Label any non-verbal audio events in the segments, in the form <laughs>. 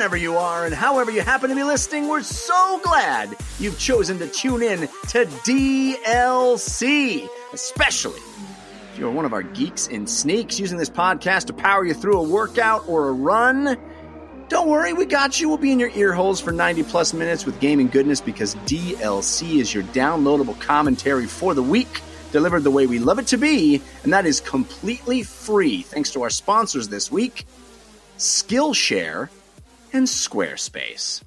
whenever you are, and however you happen to be listening, we're so glad you've chosen to tune in to DLC, especially if you're one of our geeks in sneaks using this podcast to power you through a workout or a run. Don't worry, we got you. We'll be in your ear holes for 90 plus minutes with gaming goodness because DLC is your downloadable commentary for the week delivered the way we love it to be, and that is completely free thanks to our sponsors this week Skillshare and Squarespace.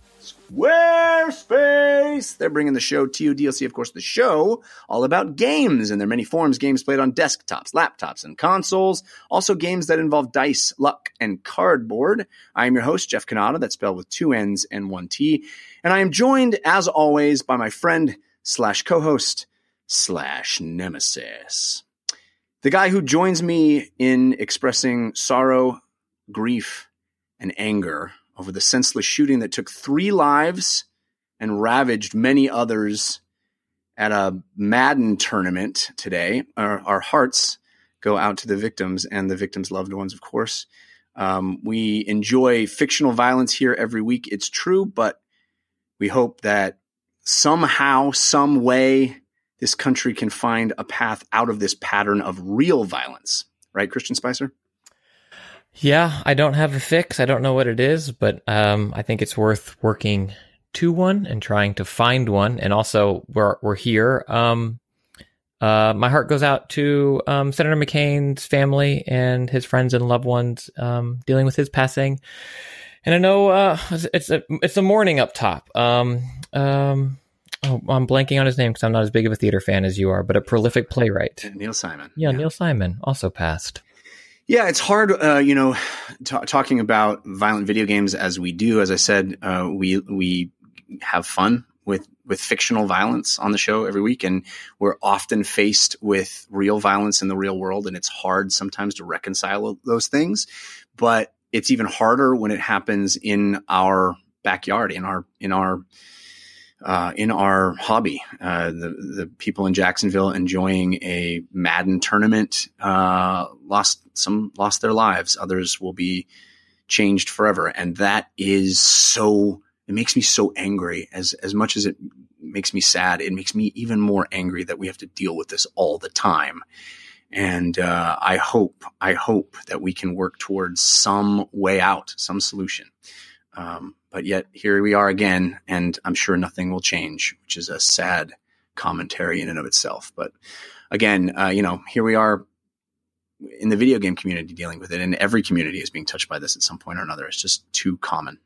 Squarespace! They're bringing the show to you. DLC, of course, the show all about games and their many forms games played on desktops, laptops, and consoles. Also, games that involve dice, luck, and cardboard. I am your host, Jeff Cannata, that's spelled with two N's and one T. And I am joined, as always, by my friend slash co host, slash nemesis. The guy who joins me in expressing sorrow, grief, and anger over the senseless shooting that took three lives and ravaged many others at a Madden tournament today. Our, our hearts go out to the victims and the victims' loved ones, of course. Um, we enjoy fictional violence here every week. It's true, but we hope that somehow, some way, this country can find a path out of this pattern of real violence. Right, Christian Spicer? Yeah, I don't have a fix. I don't know what it is, but um, I think it's worth working to one and trying to find one. And also, we're we're here. Um, uh, my heart goes out to um, Senator McCain's family and his friends and loved ones um, dealing with his passing. And I know uh, it's a it's a morning up top. Um, um, oh, I'm blanking on his name because I'm not as big of a theater fan as you are, but a prolific playwright. Neil Simon. Yeah, yeah. Neil Simon also passed. Yeah, it's hard, uh, you know, <sighs> t- talking about violent video games as we do. As I said, uh, we we have fun with with fictional violence on the show every week, and we're often faced with real violence in the real world, and it's hard sometimes to reconcile those things. But it's even harder when it happens in our backyard, in our in our uh, in our hobby. Uh, the the people in Jacksonville enjoying a Madden tournament uh, lost some lost their lives. Others will be changed forever, and that is so. It makes me so angry. As as much as it makes me sad, it makes me even more angry that we have to deal with this all the time. And uh, I hope I hope that we can work towards some way out, some solution. Um, but yet here we are again, and I'm sure nothing will change, which is a sad commentary in and of itself. But again, uh, you know, here we are in the video game community dealing with it, and every community is being touched by this at some point or another. It's just too common.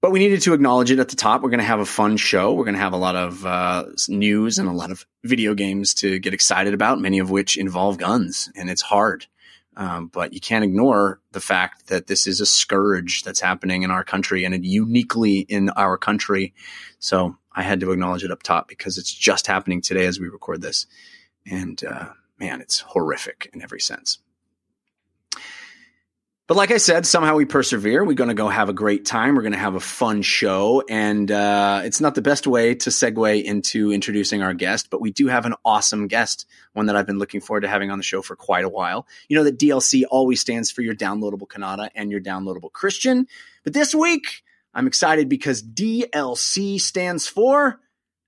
But we needed to acknowledge it at the top. We're going to have a fun show. We're going to have a lot of uh, news and a lot of video games to get excited about, many of which involve guns, and it's hard. Um, but you can't ignore the fact that this is a scourge that's happening in our country and uniquely in our country. So I had to acknowledge it up top because it's just happening today as we record this. And uh, man, it's horrific in every sense. But like I said, somehow we persevere. We're going to go have a great time. We're going to have a fun show. And uh, it's not the best way to segue into introducing our guest, but we do have an awesome guest, one that I've been looking forward to having on the show for quite a while. You know that DLC always stands for your downloadable Cannata and your downloadable Christian. But this week, I'm excited because DLC stands for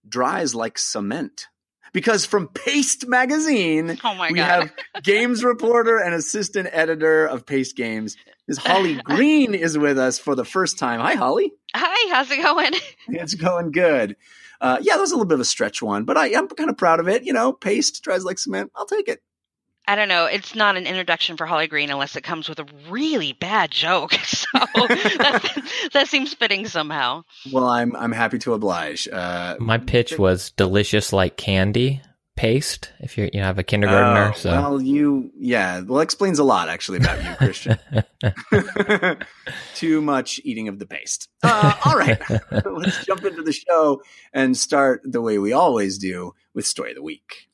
Dries Like Cement because from Paste Magazine, <laughs> oh my we God. have games reporter and assistant editor of Paste Games. Ms. Holly <laughs> Green is with us for the first time. Hi, Holly. Hi, how's it going? <laughs> It's going good. Uh, yeah, that was a little bit of a stretch one, but I am kind of proud of it. You know, Paste dries like cement. I'll take it. I don't know. It's not an introduction for Holly Green unless it comes with a really bad joke. <laughs> So that, that seems fitting somehow. Well, I'm I'm happy to oblige. Uh, My pitch was delicious like candy paste. If you you have a kindergartner, oh, so well, you yeah, well, explains a lot actually about you, Christian. <laughs> Too much eating of the paste. <laughs> Uh, all right, let's jump into the show and start the way we always do with story of the week.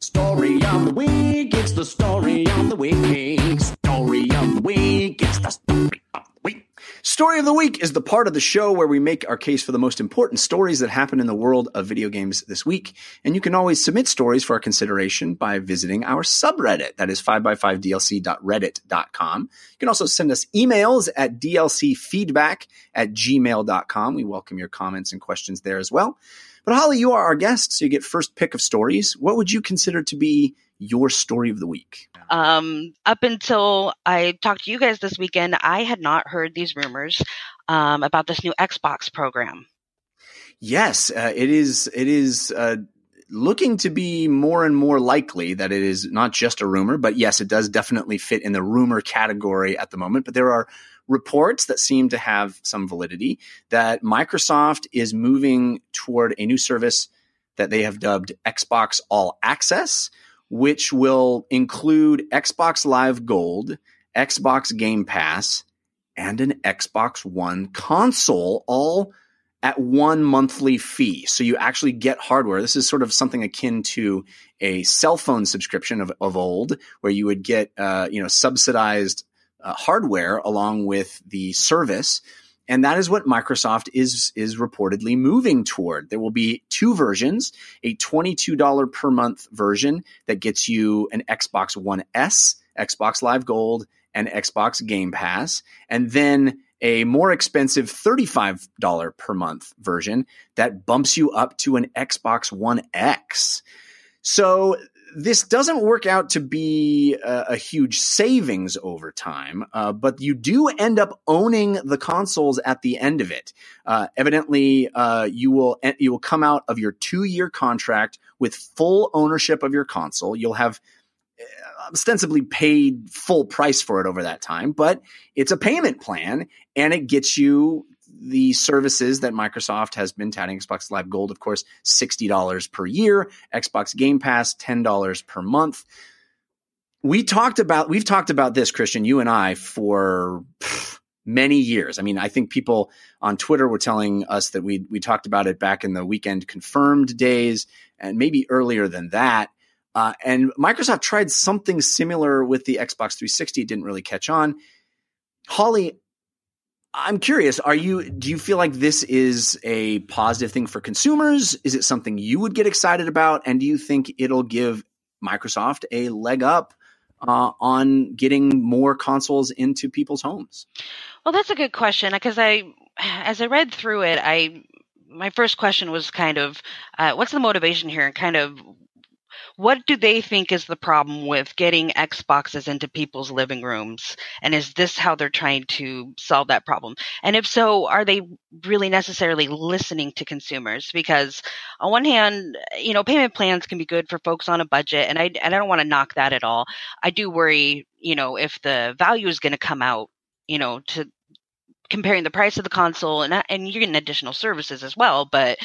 Story of the week, it's the story of the week. Story of the week, it's the story of the week. Story of the Week is the part of the show where we make our case for the most important stories that happen in the world of video games this week. And you can always submit stories for our consideration by visiting our subreddit. That is 5x5dlc.reddit.com. You can also send us emails at dlcfeedback at gmail.com. We welcome your comments and questions there as well. But Holly, you are our guest, so you get first pick of stories. What would you consider to be your story of the week? Um, up until I talked to you guys this weekend, I had not heard these rumors um, about this new Xbox program. Yes, uh, it is. It is uh, looking to be more and more likely that it is not just a rumor, but yes, it does definitely fit in the rumor category at the moment. But there are reports that seem to have some validity that Microsoft is moving toward a new service that they have dubbed Xbox All Access, which will include Xbox Live Gold, Xbox Game Pass, and an Xbox One console, all at one monthly fee. So you actually get hardware. This is sort of something akin to a cell phone subscription of, of old, where you would get uh, you know subsidized uh, hardware along with the service. And that is what Microsoft is is reportedly moving toward. There will be two versions: a twenty-two dollar per month version that gets you an Xbox One S, Xbox Live Gold, and Xbox Game Pass, and then a more expensive $35 per month version that bumps you up to an Xbox One X. So this doesn't work out to be a, a huge savings over time, uh, but you do end up owning the consoles at the end of it. Uh, evidently, uh, you will you will come out of your two year contract with full ownership of your console. You'll have uh, ostensibly paid full price for it over that time, but it's a payment plan and it gets you the services that Microsoft has been touting. Xbox Live Gold, of course, $60 per year, Xbox Game Pass, $10 per month. We talked about, we've talked about this, Christian, you and I, for <sighs> many years. I mean, I think people on Twitter were telling us that we, we talked about it back in the weekend confirmed days and maybe earlier than that. Uh, and Microsoft tried something similar with the Xbox 360. It didn't really catch on. Holly, I'm curious, are you do you feel like this is a positive thing for consumers? Is it something you would get excited about and do you think it'll give Microsoft a leg up uh, on getting more consoles into people's homes? Well, that's a good question because I as I read through it, I my first question was kind of uh, what's the motivation here and kind of what do they think is the problem with getting Xboxes into people's living rooms? And is this how they're trying to solve that problem? And if so, are they really necessarily listening to consumers? Because on one hand, you know, payment plans can be good for folks on a budget, and I and I don't want to knock that at all. I do worry, you know, if the value is going to come out, you know, to comparing the price of the console and and you're getting additional services as well, but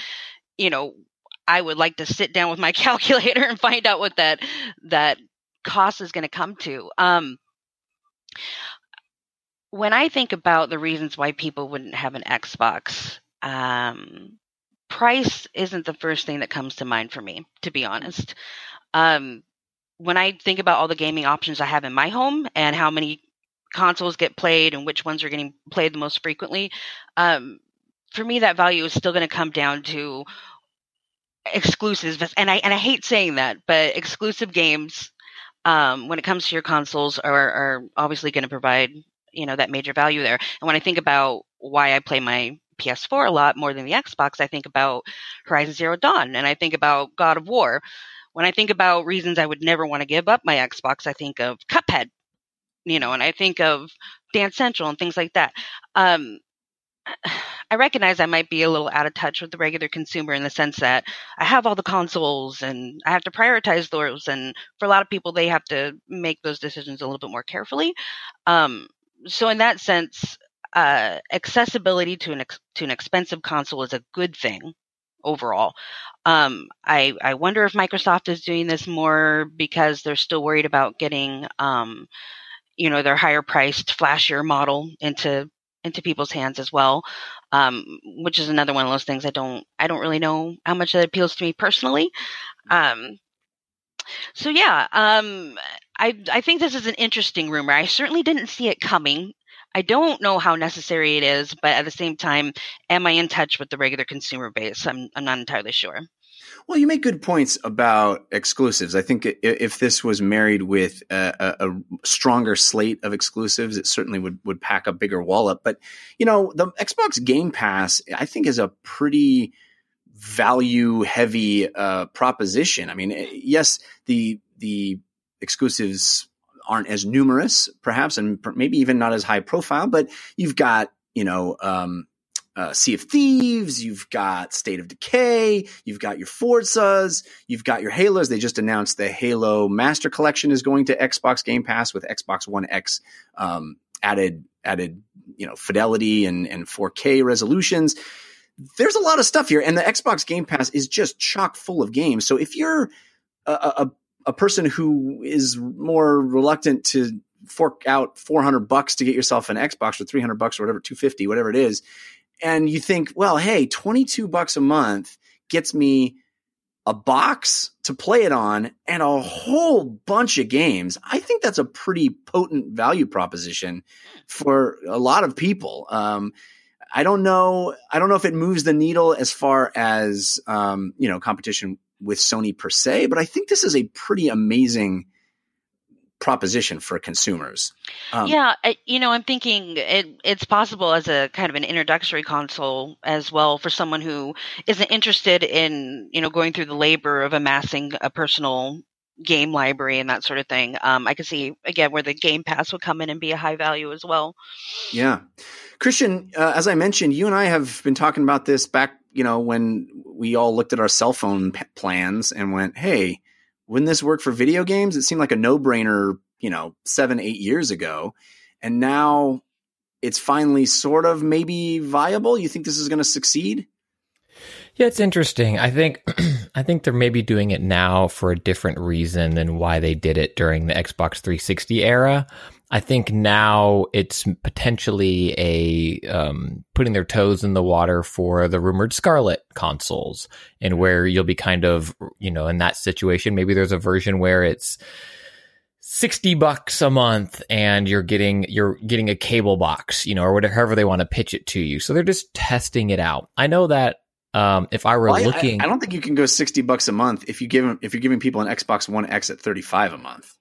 you know, I would like to sit down with my <laughs> calculator and find out what that that cost is going to come to. Um, when I think about the reasons why people wouldn't have an Xbox, um, price isn't the first thing that comes to mind for me, to be honest. Um, when I think about all the gaming options I have in my home and how many consoles get played and which ones are getting played the most frequently, um, for me, that value is still going to come down to exclusives and i and i hate saying that but exclusive games um, when it comes to your consoles are, are obviously going to provide you know that major value there. And when i think about why i play my ps4 a lot more than the xbox i think about horizon zero dawn and i think about god of war. When i think about reasons i would never want to give up my xbox i think of cuphead you know and i think of dance central and things like that. Um, <sighs> I recognize I might be a little out of touch with the regular consumer in the sense that I have all the consoles and I have to prioritize those. And for a lot of people, they have to make those decisions a little bit more carefully. Um, so, in that sense, uh, accessibility to an ex- to an expensive console is a good thing overall. Um, I I wonder if Microsoft is doing this more because they're still worried about getting um, you know their higher priced flashier model into into people's hands as well, um, which is another one of those things I don't I don't really know how much that appeals to me personally. Um, so yeah, um, I I think this is an interesting rumor. I certainly didn't see it coming. I don't know how necessary it is, but at the same time, am I in touch with the regular consumer base? I'm I'm not entirely sure. Well, you make good points about exclusives. I think if this was married with a, a, stronger slate of exclusives, it certainly would would pack a bigger wallop. But you know, the Xbox Game Pass, I think, is a pretty value heavy uh, proposition. I mean, yes, the the exclusives aren't as numerous, perhaps, and maybe even not as high profile, but you've got you know um, uh, Sea of Thieves, you've got State of Decay, you've got your Forzas, you've got your Halos. They just announced the Halo Master Collection is going to Xbox Game Pass with Xbox One X um, added added you know fidelity and and 4K resolutions. There's a lot of stuff here, and the Xbox Game Pass is just chock full of games. So if you're a, a, a person who is more reluctant to fork out 400 bucks to get yourself an Xbox or 300 bucks or whatever, 250, whatever it is, and you think, well, hey, 22 bucks a month gets me a box to play it on and a whole bunch of games. I think that's a pretty potent value proposition for a lot of people. Um, I don't know. I don't know if it moves the needle as far as um, you know competition with Sony per se, but I think this is a pretty amazing proposition for consumers. Um, yeah, I, you know, I'm thinking it, it's possible as a kind of an introductory console as well for someone who isn't interested in, you know, going through the labor of amassing a personal game library and that sort of thing. Um, I could see again where the Game Pass would come in and be a high value as well. Yeah, Christian, uh, as I mentioned, you and I have been talking about this back, you know, when we all looked at our cell phone p- plans and went, "Hey." Wouldn't this work for video games? It seemed like a no brainer, you know, seven, eight years ago. And now it's finally sort of maybe viable. You think this is going to succeed? Yeah, it's interesting. I think <clears throat> I think they're maybe doing it now for a different reason than why they did it during the Xbox 360 era. I think now it's potentially a um, putting their toes in the water for the rumored Scarlett consoles, and where you'll be kind of you know in that situation. Maybe there's a version where it's sixty bucks a month, and you're getting you're getting a cable box, you know, or whatever they want to pitch it to you. So they're just testing it out. I know that um, if I were well, looking, I, I, don't think you can go sixty bucks a month if you give them if you're giving people an Xbox One X at thirty five a month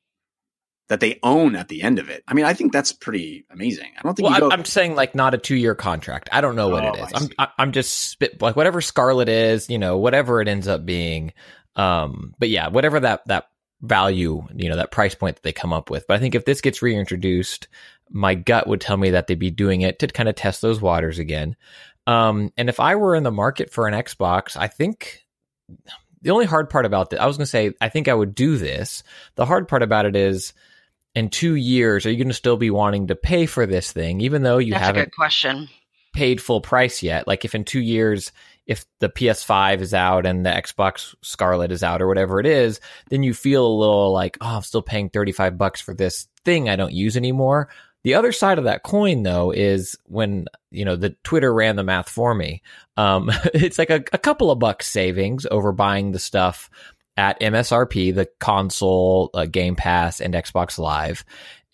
that they own at the end of it. I mean, I think that's pretty amazing. I don't think. Well, go- I'm saying like not a two year contract. I don't know what oh, it is. I I'm I'm just spit like whatever Scarlett is, you know, whatever it ends up being. Um, but yeah, whatever that that value, you know, that price point that they come up with. But I think if this gets reintroduced, my gut would tell me that they'd be doing it to kind of test those waters again. Um, and if I were in the market for an Xbox, I think the only hard part about that, I was going to say, I think I would do this. The hard part about it is in two years, are you going to still be wanting to pay for this thing, even though you That's haven't question. paid full price yet? Like if in two years, if the PS5 is out and the Xbox Scarlett is out or whatever it is, then you feel a little like, oh, I'm still paying 35 bucks for this thing I don't use anymore. The other side of that coin, though, is when you know the Twitter ran the math for me. Um, <laughs> it's like a, a couple of bucks savings over buying the stuff at MSRP, the console, uh, Game Pass, and Xbox Live.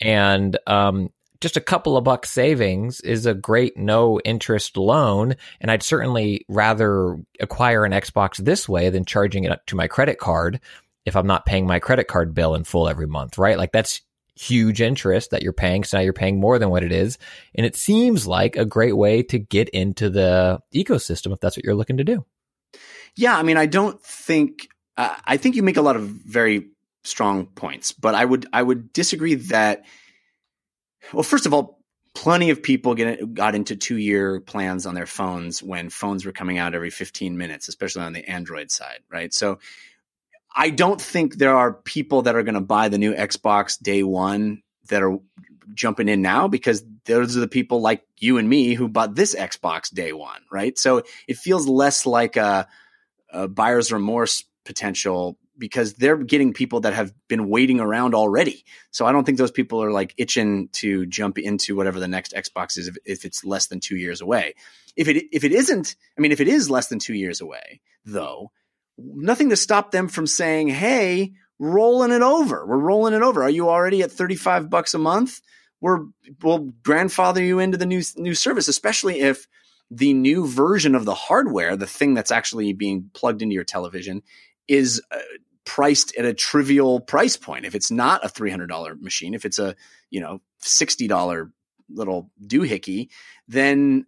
And um, just a couple of bucks savings is a great no interest loan. And I'd certainly rather acquire an Xbox this way than charging it to my credit card if I'm not paying my credit card bill in full every month, right? Like that's huge interest that you're paying. So now you're paying more than what it is. And it seems like a great way to get into the ecosystem if that's what you're looking to do. Yeah. I mean, I don't think uh, I think you make a lot of very strong points, but I would I would disagree that. Well, first of all, plenty of people get got into two year plans on their phones when phones were coming out every 15 minutes, especially on the Android side, right? So I don't think there are people that are going to buy the new Xbox day one that are jumping in now because those are the people like you and me who bought this Xbox day one, right? So it feels less like a, a buyer's remorse potential because they're getting people that have been waiting around already. So I don't think those people are like itching to jump into whatever the next Xbox is if, if, it's less than two years away. If it if it isn't, I mean, if it is less than two years away, though, nothing to stop them from saying, "Hey, rolling it over. We're rolling it over. Are you already at thirty five bucks a month? we're we'll grandfather you into the new new service, especially if the new version of the hardware, the thing that's actually being plugged into your television, is uh, priced at a trivial price point. If it's not a three hundred dollar machine, if it's a you know sixty dollar little doohickey, then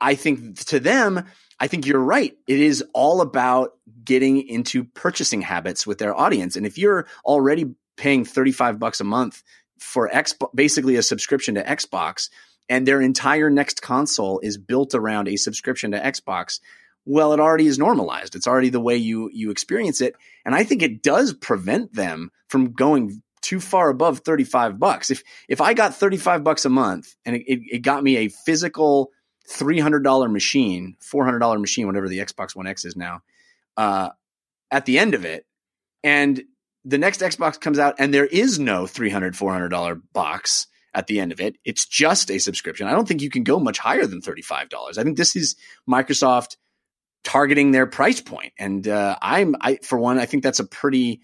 I think to them, I think you're right. It is all about getting into purchasing habits with their audience. And if you're already paying 35 bucks a month for Xbox, basically a subscription to Xbox, and their entire next console is built around a subscription to Xbox, well, it already is normalized. It's already the way you you experience it, and I think it does prevent them from going too far above 35 bucks. If if I got 35 bucks a month and it, it, got me a physical $300 machine, $400 machine, whatever the Xbox One X is now, uh, at the end of it, and the next Xbox comes out and there is no $300, $400 box at the end of it. It's just a subscription. I don't think you can go much higher than $35. I think this is Microsoft targeting their price point. And uh, I'm, I, for one, I think that's a pretty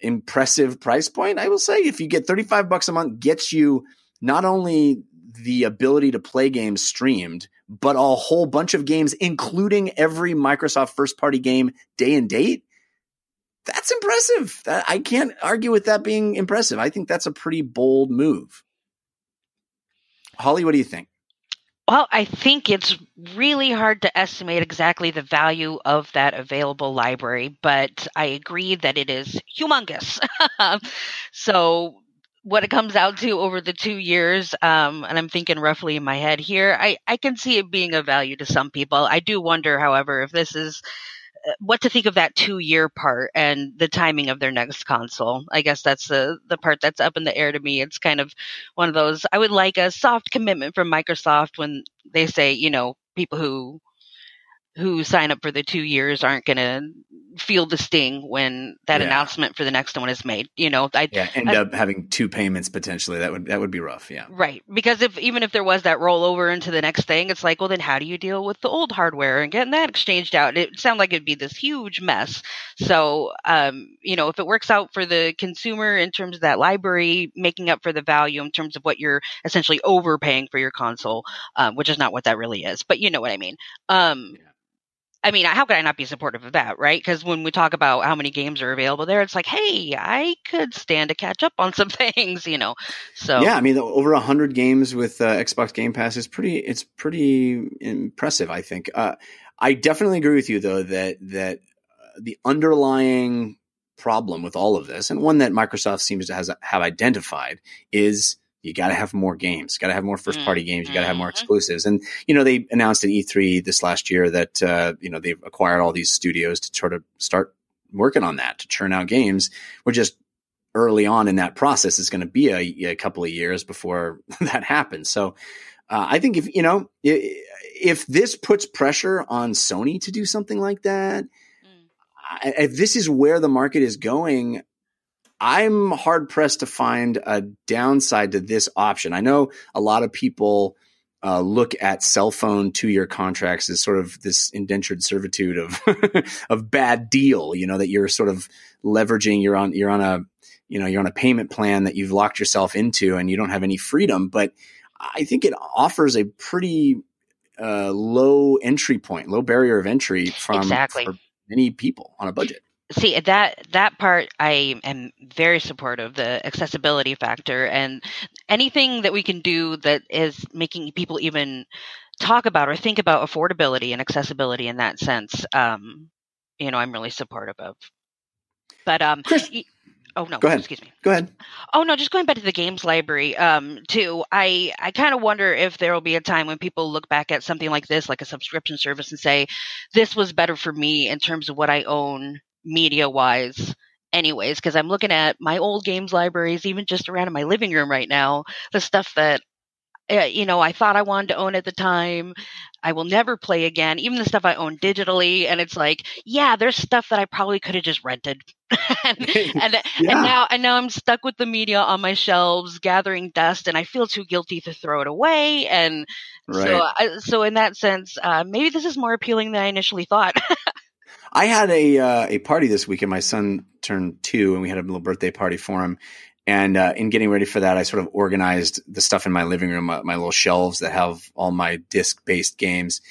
impressive price point. I will say if you get 35 bucks a month gets you not only the ability to play games streamed, but a whole bunch of games, including every Microsoft first party game day and date. That's impressive. I can't argue with that being impressive. I think that's a pretty bold move. Holly, what do you think? Well, I think it's really hard to estimate exactly the value of that available library, but I agree that it is humongous. <laughs> so, what it comes out to over the two years, um, and I'm thinking roughly in my head here, I, I can see it being of value to some people. I do wonder, however, if this is what to think of that two year part and the timing of their next console. I guess that's the the part that's up in the air to me. It's kind of one of those I would like a soft commitment from Microsoft when they say, you know, people who who sign up for the two years aren't going to feel the sting when that Yeah. announcement for the next one is made. You know, I Yeah, end I- up having two payments potentially. That would that would be rough. Yeah. Right. Because if even if there was that rollover into the next thing, it's like, well then how do you deal with the old hardware and getting that exchanged out? It sounds like it'd be this huge mess. So um, you know, if it works out for the consumer in terms of that library making up for the value in terms of what you're essentially overpaying for your console, um, which is not what that really is, but you know what I mean. Um Yeah. I mean, how could I not be supportive of that, right? Because when we talk about how many games are available there, it's like, hey, I could stand to catch up on <laughs> some things, you know. So Yeah, I mean, over hundred games with uh, Xbox Game Pass is pretty. It's pretty impressive. I think. Uh, I definitely agree with you, though, that that uh, the underlying problem with all of this, and one that Microsoft seems to has have identified, is you got to have more games, got to have more first party games, you got to have more Mhm. exclusives. And you know, they announced at E3 this last year that uh, you know they've acquired all these studios to sort of start working on that to churn out games. We're just early on in that process. It's going to be a, a couple of years before <laughs> that happens. So uh, I think if you know if this puts pressure on Sony to do something like that, Mm. I, if this is where the market is going. I'm hard pressed to find a downside to this option. I know a lot of people uh, look at cell phone two year contracts as sort of this indentured servitude of <laughs> of bad deal. You know that you're sort of leveraging. You're on you're on a you know you're on a payment plan that you've locked yourself into, and you don't have any freedom. But I think it offers a pretty uh, low entry point, low barrier of entry from Exactly. for many people on a budget. See that that part i am very supportive the accessibility factor and anything that we can do that is making people even talk about or think about affordability and accessibility in that sense um you know i'm really supportive of but um Chris- y- oh no Go ahead. excuse me Go ahead. Oh no, just going back to the games library, um, too. I I kind of wonder if there will be a time when people look back at something like this, like a subscription service, and say, "This was better for me in terms of what I own media wise." Anyways, because I'm looking at my old games libraries, even just around in my living room right now, the stuff that uh, you know I thought I wanted to own at the time, I will never play again. Even the stuff I own digitally, and it's like, yeah, there's stuff that I probably could have just rented. <laughs> <laughs> and, and Yeah. and now and now I'm stuck with the media on my shelves, gathering dust, and I feel too guilty to throw it away. And Right. so, I, so in that sense, uh, maybe this is more appealing than I initially thought. <laughs> I had a uh, a party this weekend. My son turned two, and we had a little birthday party for him. And uh, in getting ready for that, I sort of organized the stuff in my living room, my, my little shelves that have all my disc based games.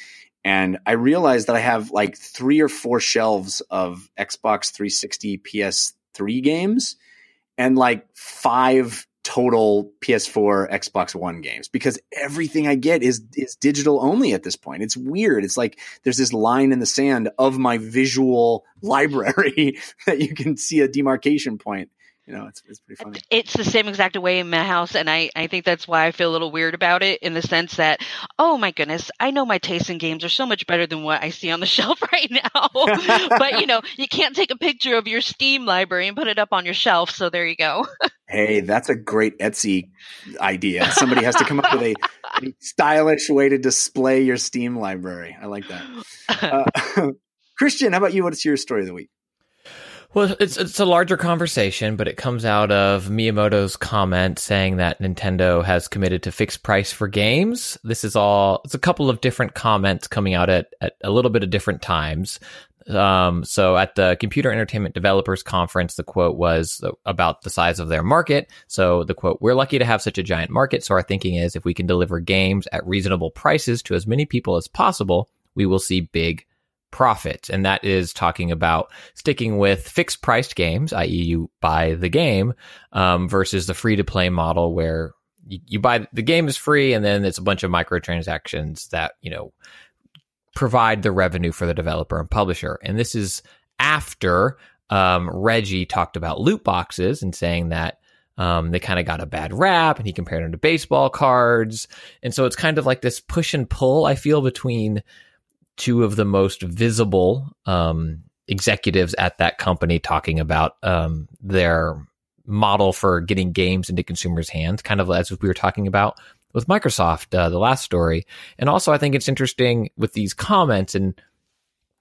And I realized that I have like three or four shelves of Xbox 360 PS3 games and like five total PS4, Xbox One games because everything I get is is digital only at this point. It's weird. It's like there's this line in the sand of my visual library <laughs> that you can see a demarcation point. You know, it's it's pretty funny. It's the same exact way in my house, and I, I think that's why I feel a little weird about it in the sense that, oh my goodness, I know my taste in games are so much better than what I see on the <laughs> shelf right now. <laughs> but you know, you can't take a picture of your Steam library and put it up on your shelf. So there you go. <laughs> Hey, that's a great Etsy idea. Somebody has to come up with a, a stylish way to display your Steam library. I like that. Uh, Christian, how about you? What's your story of the week? Well, it's it's a larger conversation, but it comes out of Miyamoto's comment saying that Nintendo has committed to fixed price for games. This is all it's a couple of different comments coming out at, at a little bit of different times. Um, so at the Computer Entertainment Developers Conference, the quote was about the size of their market. So the quote, we're lucky to have such a giant market. So our thinking is if we can deliver games at reasonable prices to as many people as possible, we will see big profit. And that is talking about sticking with fixed priced games, i.e., you buy the game, um, versus the free to play model where you, you, buy the game is free and then it's a bunch of microtransactions that, you know, provide the revenue for the developer and publisher. And this is after um, Reggie talked about loot boxes and saying that um, they kind of got a bad rap and he compared them to baseball cards. And so it's kind of like this push and pull, I feel, between two of the most visible um, executives at that company talking about um, their model for getting games into consumers' hands, kind of as we were talking about with Microsoft, uh, the last story. And also, I think it's interesting with these comments and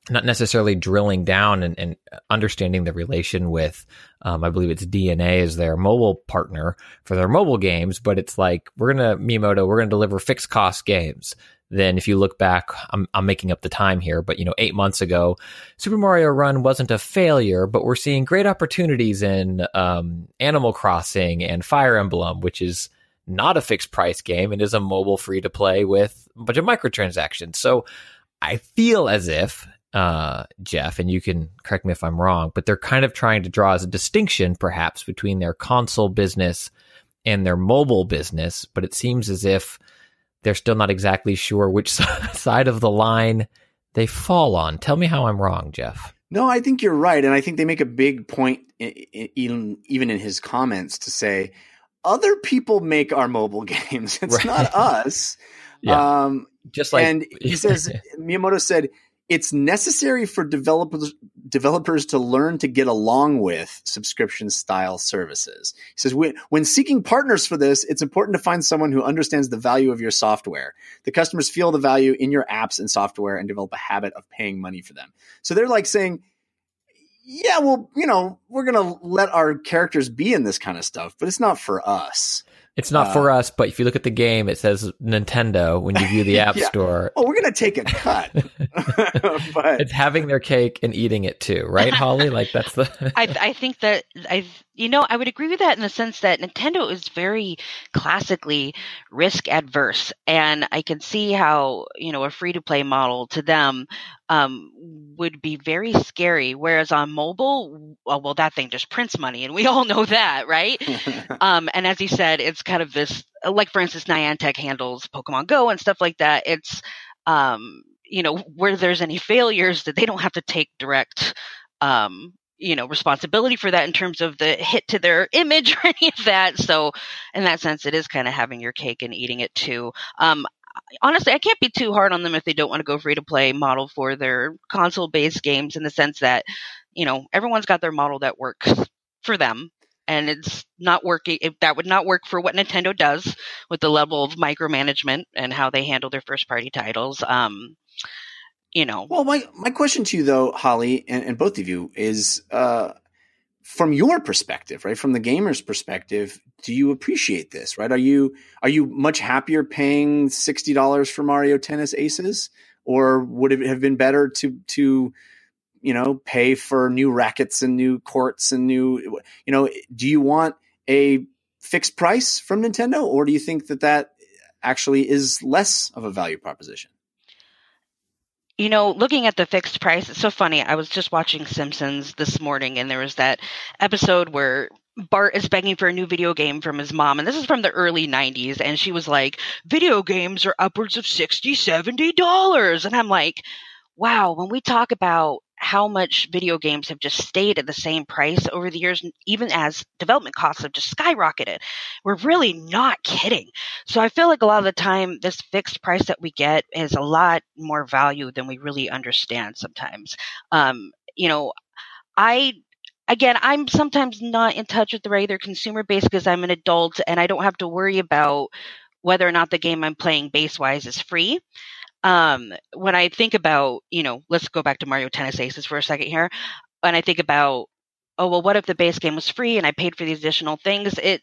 not necessarily drilling down and, and understanding the relation with, um, I believe it's DeNA as their mobile partner for their mobile games, but it's like, we're going to, Miyamoto, we're going to deliver fixed cost games. Then if you look back, I'm, I'm making up the time here, but you know, eight months ago, Super Mario Run wasn't a failure, but we're seeing great opportunities in, um, Animal Crossing and Fire Emblem, which is, not a fixed price game and is a mobile free to play with a bunch of microtransactions. So I feel as if, uh, Jeff, and you can correct me if I'm wrong, but they're kind of trying to draw as a distinction perhaps between their console business and their mobile business. But it seems as if they're still not exactly sure which <laughs> side of the line they fall on. Tell me how I'm wrong, Jeff. No, I think you're right. And I think they make a big point, even, even in his comments, to say, other people make our mobile <laughs> games. It's right. not us. Yeah. Um, Just like, and he <laughs> says, Miyamoto said, it's necessary for developers developers to learn to get along with subscription style services. He says when, when seeking partners for this, it's important to find someone who understands the value of your software. The customers feel the value in your apps and software and develop a habit of paying money for them. So they're like saying, yeah, well, you know, we're going to let our characters be in this kind of stuff, but it's not for us. It's not uh, for us, but if you look at the game, it says Nintendo when you view the <laughs> App yeah. Store. Oh, we're going to take a cut. <laughs> <laughs> but it's having their cake and eating it too, right, Holly? like that's the. I, I think that I, you know, I would agree with that in the sense that Nintendo is very classically risk adverse, and I can see how you know a free to play model to them um, would be very scary. Whereas on mobile, well, well, that thing just prints money, and we all know that, right? <laughs> um, and as you said, it's kind of this, like for instance, Niantic handles Pokemon Go and stuff like that. It's, um, you know, where there's any failures that they don't have to take direct, um, you know, responsibility for that in terms of the hit to their <laughs> image or any of that. So, in that sense, it is kind of having your cake and eating it too. Um, honestly, I can't be too hard on them if they don't want to go free to play model for their console based games in the sense that, you know, everyone's got their model that works for them. And it's not working. If that would not work for what Nintendo does with the level of micromanagement and how they handle their first party titles. Um, you know. Well, my my question to you though, Holly, and, and both of you is, uh, from your perspective, right? From the gamer's perspective, do you appreciate this, right? Are you are you much happier paying sixty dollars for Mario Tennis Aces, or would it have been better to to you know pay for new rackets and new courts and new you know? Do you want a fixed price from Nintendo, or do you think that that actually is less of a value proposition? You know, looking at the fixed price, it's so funny. I was just watching Simpsons this morning, and there was that episode where Bart is begging for a new video game from his mom, and this is from the early 90s, and she was like, Video games are upwards of 60 $70. And I'm like, wow, when we talk about how much video games have just stayed at the same price over the years, even as development costs have just skyrocketed. We're really not kidding. So I feel like a lot of the time, this fixed price that we get is a lot more value than we really understand sometimes. Um, you know, I again, I'm sometimes not in touch with the regular consumer base because I'm an adult and I don't have to worry about whether or not the game I'm playing base wise is free um, when I think about, you know, let's go back to Mario Tennis Aces for a second here. When I think about, oh, well, what if the base game was free and I paid for these additional things? It,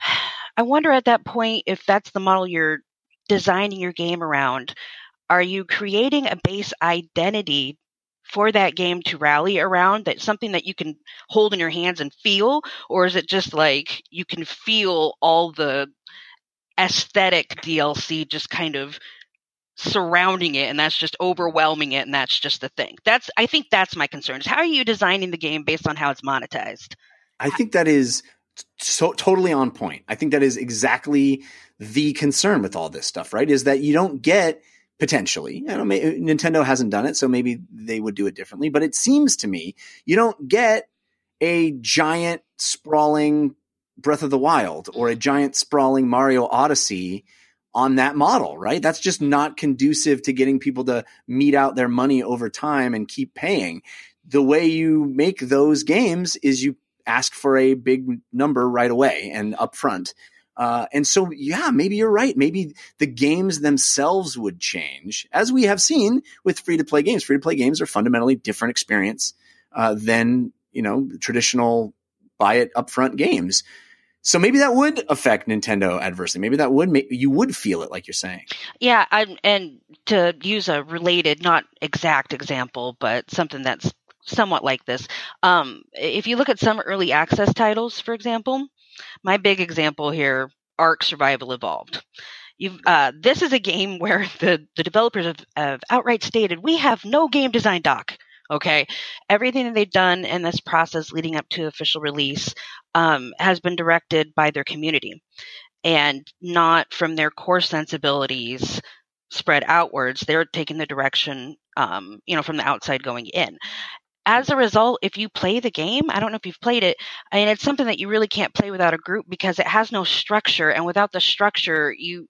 <sighs> I wonder at that point if that's the model you're designing your game around. Are you creating a base identity for that game to rally around that something that you can hold in your hands and feel or is it just like you can feel all the aesthetic DLC just kind of surrounding it and that's just overwhelming it and that's just the thing. That's i think that's my concern is how are you designing the game based on how it's monetized? I think that is so totally on point. I think that is exactly the concern with all this stuff right? Is that you don't get potentially you know nintendo hasn't done it so maybe they would do it differently but it seems to me you don't get a giant sprawling breath of the wild or a mm-hmm. giant sprawling mario odyssey on that model, right? That's just not conducive to getting people to meet out their money over time and keep paying. The way you make those games is you ask for a big number right away and upfront. Uh, and so, yeah, maybe you're right. Maybe the games themselves would change, as we have seen with free to play games. Free to play games are fundamentally different experience uh, than you know traditional buy it upfront games. So maybe that would affect Nintendo adversely. Maybe that would make you would feel it, like you're saying. Yeah, I, and to use a related, not exact example, but something that's somewhat like this. Um, if you look at some early access titles, for example, my big example here, Ark Survival Evolved. Uh, this is a game <laughs> where the, the developers have, have outright stated we have no game design doc. Okay. Everything that they've done in this process leading up to official release um, has been directed by their community and not from their core sensibilities spread outwards. They're taking the direction, um, you know, from the outside going in. As a result, if you play the game, I don't know if you've played it, and it's something that you really can't play without a group because it has no structure. And without the structure, you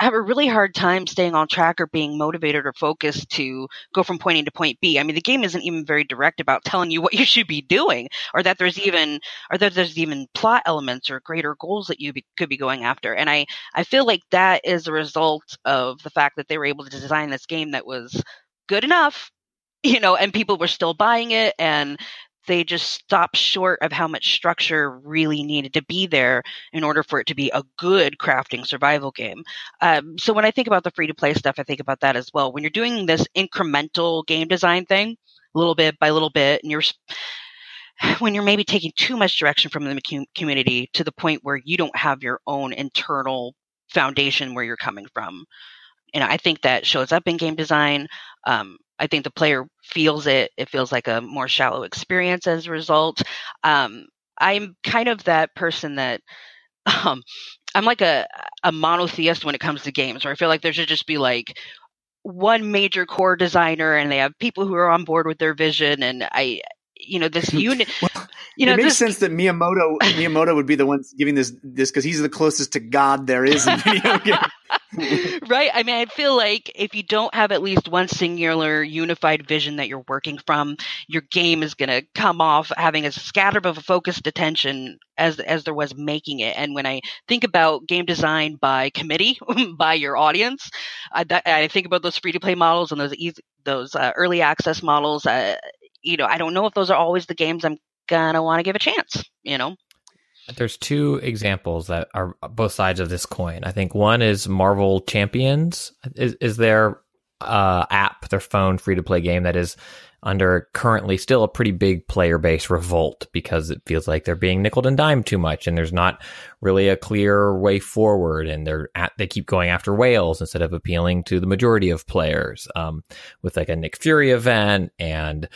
have a really hard time staying on track or being motivated or focused to go from point A to point B. I mean, the game isn't even very direct about telling you <laughs> what you should be doing, or that there's even, or that there's even plot elements or greater goals that you be, could be going after. And I, I feel like that is a result of the fact that they were able to design this game that was good enough you know, and people were still buying it and they just stopped short of how much structure really needed to be there in order for it to be a good crafting survival game. Um, so when I think about the free to play stuff, I think about that as well. When you're doing this incremental game design thing, little bit by little bit, and you're when you're maybe taking too much direction from the community to the point where you don't have your own internal foundation where you're coming from. And I think that shows up in game design. Um, I think the player feels it. It feels like a more shallow experience as a result. Um, I'm kind of that person that <laughs> um, I'm like a a monotheist when it comes to games, where I feel like there should just be like one major core designer, and they have people who are on board with their vision, and I. You know this unit. <laughs> well, you know, it makes this, sense that Miyamoto Miyamoto would be the one giving this this because he's the closest to God there is in video <laughs> games. right? I mean, I feel like if you don't have at least one singular unified vision that you're working from, your game is going to come off having as scattered of a focused attention as as there was making it. And when I think about game design by committee, <laughs> by your audience, I, I think about those free to play models and those easy, those uh, early access models. Uh, you know, I don't know if those are always the games I'm gonna want to give a chance. You know. There's two examples that are both sides of this coin. I think one is Marvel Champions. Is is there uh, app, their phone free to play game that is under currently still a pretty big player base revolt because it feels like they're being nickel and dime too much and there's not really a clear way forward and they're at, they keep going after whales instead of appealing to the majority of players um, with like a Nick Fury event and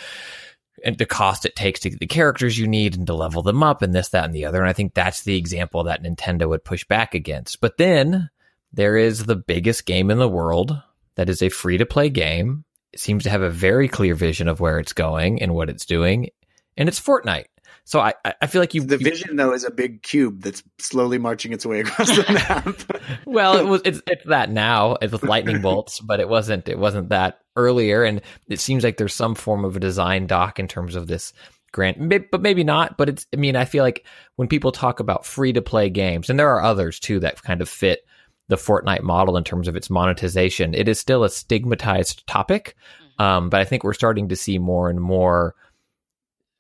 and the cost it takes to get the characters you need and to level them up and this that and the other. And I think that's the example that Nintendo would push back against. But then there is the biggest game in the world that is a free to play game seems to have a very clear vision of where it's going and what it's doing, and it's Fortnite. So I, I feel like you. The you, vision though is a big cube that's slowly marching its way across the <laughs> map. well, it was it's, it's that now. It's with lightning <laughs> bolts, but it wasn't it wasn't that earlier, and it seems like there's some form of a design doc in terms of this grant, but maybe not. But it's I mean I feel like when people talk about free to play games, and there are others too that kind of fit the Fortnite model in terms of its monetization. It is still a stigmatized topic, mm-hmm. um, but I think we're starting to see more and more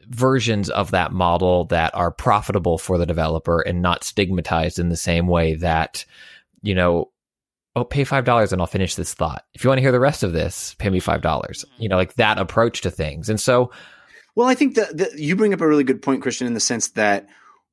versions of that model that are profitable for the developer and not stigmatized in the same way that, you know, oh, pay five dollars and I'll finish this thought. If you want to hear the rest of this, pay me five dollars. Mm-hmm. You know, like that approach to things. And so, well, I think that you bring up a really good point, Christian, in the sense that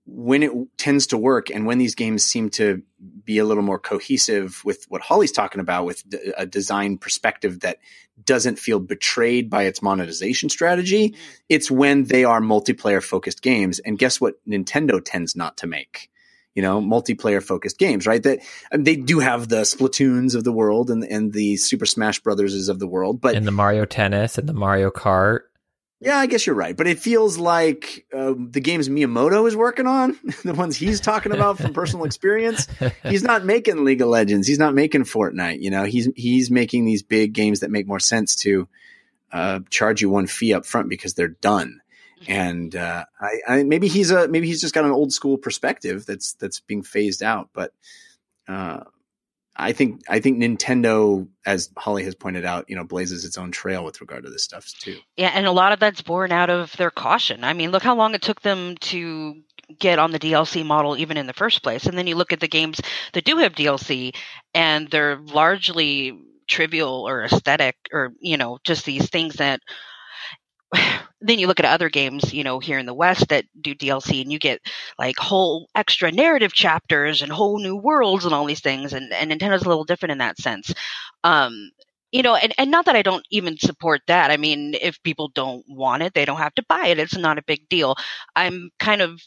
when it tends to work and when these games seem to be a little more cohesive with what Holly's talking about with a design perspective that doesn't feel betrayed by its monetization strategy, mm-hmm. it's when they are multiplayer focused games. And guess what Nintendo tends not to make? You know, multiplayer focused games, right? That they do have the Splatoons of the world and and the Super Smash Brothers of the world, but and the Mario Tennis and the Mario Kart yeah, I guess you're right, but it feels like uh, the games Miyamoto is working on, <laughs> the ones he's talking about from personal experience. He's not making League of Legends. He's not making Fortnite. You know, he's he's making these big games that make more sense to uh, charge you one fee up front because they're done. And uh, I, I, maybe he's a maybe he's just got an old school perspective that's that's being phased out. But uh, I think I think Nintendo, as Holly has pointed out, you know, blazes its own trail with regard to this stuff too. Yeah, and a lot of that's born out of their caution. I mean, look how long it took them to get on the DLC model even in the first place. And then you look at the games that do have DLC and they're largely trivial or aesthetic or, you know, just these things that <sighs> <sighs> then you look at other games, you know, here in the West that do DLC and you get like whole extra narrative chapters and whole new worlds and all these things. And, and Nintendo's a little different in that sense. Um, you know, and, and not that I don't even support that. I mean, if people don't want it, they don't have to buy it. It's not a big deal. I'm kind of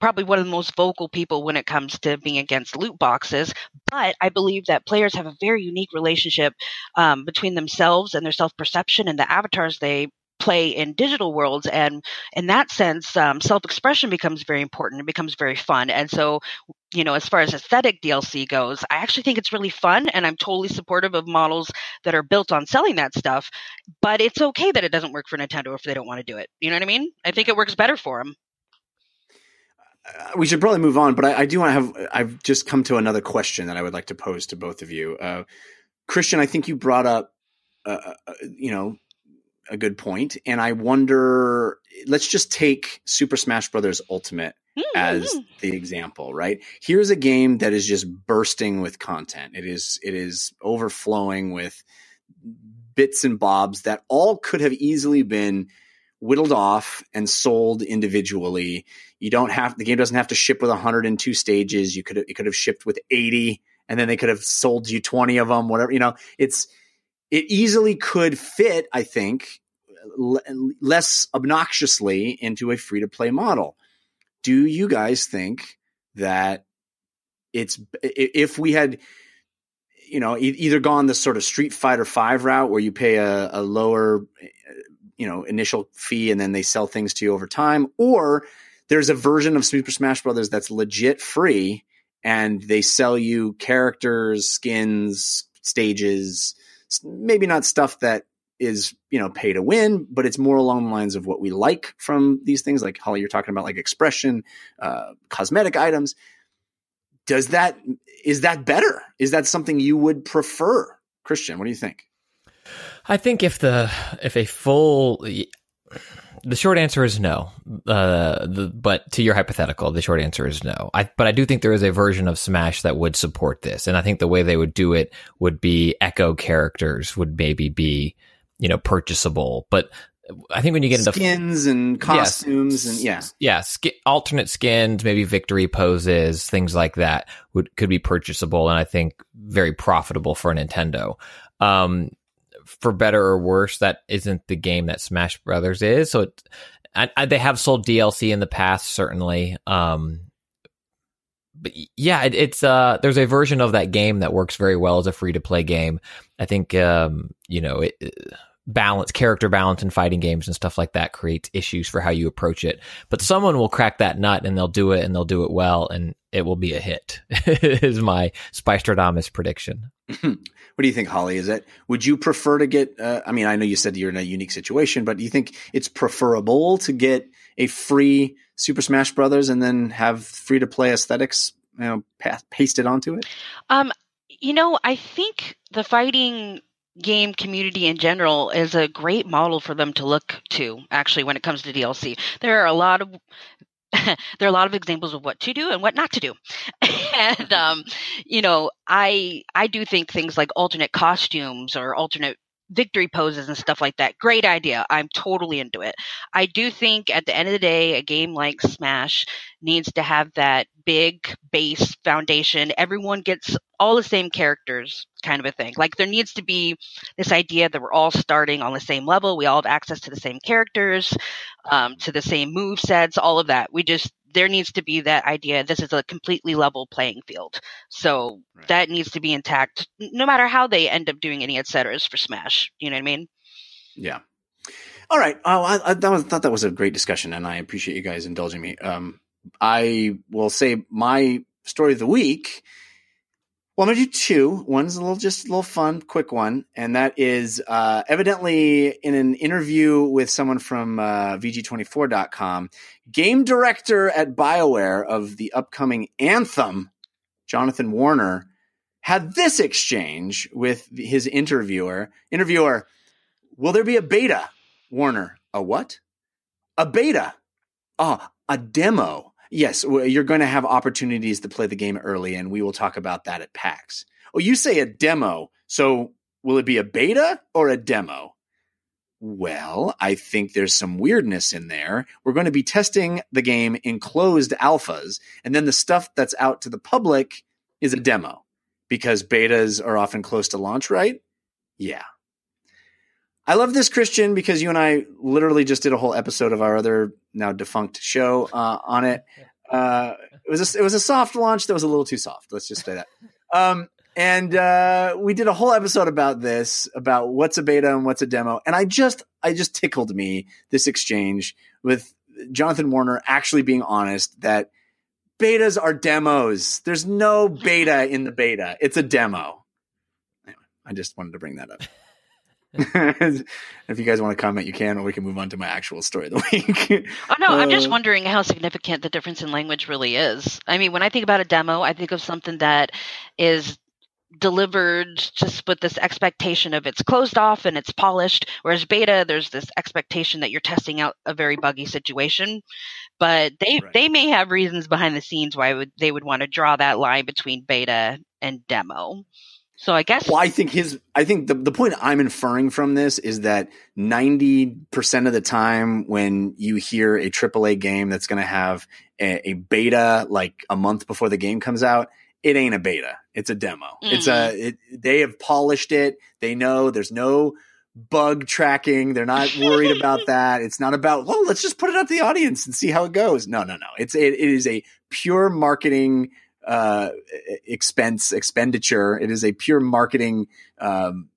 probably one of the most vocal people when it comes to being against loot boxes. But I believe that players have a very unique relationship um, between themselves and their self perception and the avatars they play in digital worlds and in that sense um, self-expression becomes very important it becomes very fun and so you know as far as aesthetic dlc goes i actually think it's really fun and i'm totally supportive of models that are built on selling that stuff but it's okay that it doesn't work for nintendo if they don't want to do it you know what i mean i think it works better for them uh, we should probably move on, but I, I do want to have. I've just come to another question that I would like to pose to both of you. Uh, Christian, I think you brought up, uh, uh you know, a good point, and I wonder. Let's just take Super Smash Brothers Ultimate mm-hmm. as the example, right? Here's a game that is just bursting with content. It is it is overflowing with bits and bobs that all could have easily been whittled off and sold individually. You don't have the game doesn't have to ship with 102 stages. You could it could have shipped with 80 and then they could have sold you 20 of them whatever, you know. It's it easily could fit, I think, l- less obnoxiously into a free to play model. Do you guys think that it's if we had you know either gone the sort of Street Fighter 5 route where you pay a, a lower you know initial fee and then they sell things to you over time or there's a version of Super Smash Brothers that's legit free and they sell you characters, skins, stages, maybe not stuff that is you know pay to win, but it's more along the lines of what we like from these things. Like Holly, you're talking about like expression, uh, cosmetic items. Does that is that better? Is that something you would prefer, Christian? What do you think? I think if the if a full the short answer is no. Uh, the, but to your hypothetical, the short answer is no. I, but I do think there is a version of Smash that would support this, and I think the way they would do it would be Echo characters would maybe be, you know, purchasable. But I think when you get into skins and costumes and yeah, yeah, sk- alternate skins, maybe victory poses, things like that would could be purchasable, and I think very profitable for Nintendo. Um, for better or worse, that isn't the game that Smash Brothers is. So it, I, I, they have sold DLC in the past, certainly. Um, but yeah, it, it's uh, there's a version of that game that works very well as a free to play game. I think um, you know it, balance, character balance in fighting games and stuff like that creates issues for how you approach it. But someone will crack that nut and they'll do it and they'll do it well and it will be a hit. <laughs> is my Spice prediction. <laughs> what do you think, Holly? Is it would you prefer to get? Uh, I mean, I know you said you're in a unique situation, but do you think it's preferable to get a free Super Smash Brothers and then have free to play aesthetics, you know, pa- pasted onto it? Um, you know, I think the fighting game community in general is a great model for them to look to actually when it comes to DLC. There are a lot of <laughs> there are a lot of examples of what to do and what not to do. <laughs> and um, you know, I I do think things like alternate costumes or alternate victory poses and stuff like that. Great idea. I'm totally into it. I do think at the end of the day, a game like Smash needs to have that big base foundation. Everyone gets all the same characters kind of a thing. Like there needs to be this idea that we're all starting on the same level. We all have access to the same characters, um, to the same move sets, all of that. We just there needs to be that idea this is a completely level playing field. So right. that needs to be intact no matter how they end up doing any et ceteras for Smash. You know what I mean? Yeah. All right. Oh, I, I, that was, thought that was a great discussion, and I appreciate you guys indulging me. Um, I will say my story of the week well, I'm gonna do two. One's a little, just a little fun, quick one, and that is uh, evidently in an interview with someone from uh, VG247.com, game director at Bioware of the upcoming Anthem, Jonathan Warner, had this exchange with his interviewer. Interviewer, will there be a beta? Warner, a what? A beta. Ah, oh, a demo yes, you're going to have opportunities to play the game early, and we will talk about that at PAX. Oh, you say a demo. So will it be a beta or a demo? Well, I think there's some weirdness in there. We're going to be testing the game in closed alphas, and then the stuff that's out to the public is a demo because betas are often close to launch, right? Yeah. I love this Christian because you and I literally just did a whole episode of our other now defunct show uh, on it. Uh, it was a, it was a soft launch that was a little too soft. Let's just say that. Um, and uh, we did a whole episode about this about what's a beta and what's a demo. And I just I just tickled me this exchange with Jonathan Warner actually being honest that betas are demos. There's no beta in the beta. It's a demo. Anyway, I just wanted to bring that up. If you guys want to comment, you can, or we can move on to my actual story of the week. oh no, I'm just uh, wondering how significant the difference in language really is. I mean, when I think about a demo, I think of something that is delivered just with this expectation of it's closed off and it's polished whereas beta there's this expectation that you're testing out a very buggy situation but they right. they may have reasons behind the scenes why would, they would want to draw that line between beta and demo so I guess. Well, I think his. I think the the point I'm inferring from this is that 90 percent of the time when you hear a AAA game that's going to have a, a, beta like a month before the game comes out, it ain't a beta. It's a demo. Mm-hmm. It's a. Mm-hmm. It, they have polished it. They know there's no bug tracking. They're not worried about <laughs> that. It's not about, well, let's just put it out to the audience and see how it goes. No, no, no. It's it, it is a pure marketing uh, expense expenditure. It is a pure marketing um,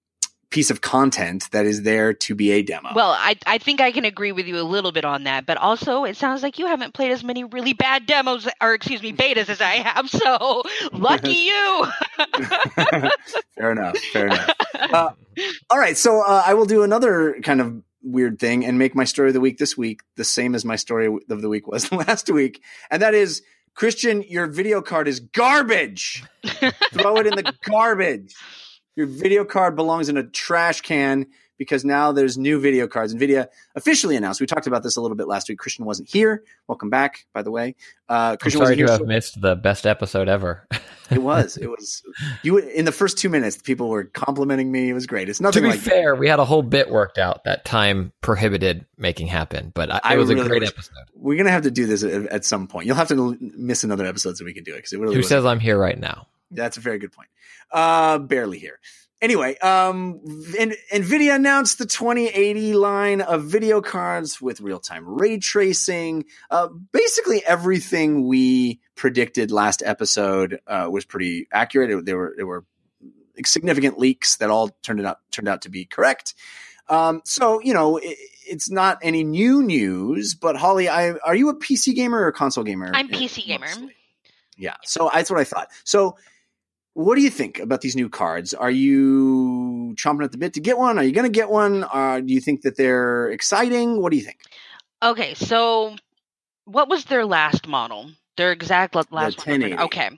piece of content that is there to be a demo. Well, I I think I can agree with you a little bit on that, but also it sounds like you haven't played as many really bad demos or excuse me betas as I have. So <laughs> lucky you. <laughs> fair enough. Fair enough. <laughs> Uh, all right, so uh, I will do another kind of weird thing and make my story of the week this week the same as my story of the week was last week, and that is Christian, your video card is garbage. <laughs> Throw it in the garbage. Your video card belongs in a trash can because now there's new video cards. NVIDIA officially announced. We talked about this a little bit last week. Christian wasn't here. Welcome back, by the way. Uh, I'm Christian sorry to have missed the best episode ever. It was. <laughs> It was. You in the first two minutes, people were complimenting me. It was great. It's nothing. to be like fair, we had a whole bit worked out that time prohibited making happen, but I, I it was a really great wish- episode. We're gonna have to do this at, at some point. You'll have to l- miss another episode so we can do it because it really Who says I'm here right now? That's a very good point. Uh, barely here. Anyway, um, and Nvidia announced the 2080 line of video cards with real-time ray tracing. Uh, basically, everything we predicted last episode uh, was pretty accurate. It, there were there were significant leaks that all turned out turned out to be correct. Um, so you know, it, it's not any new news. But Holly, I, are you a PC gamer or a console gamer? I'm PC gamer. Mostly? Yeah, so that's what I thought. So, what do you think about these new cards? Are you chomping at the bit to get one? Are you going to get one? Uh, do you think that they're exciting? What do you think? Okay, so what was their last model? Their exact last one. 1080. Okay,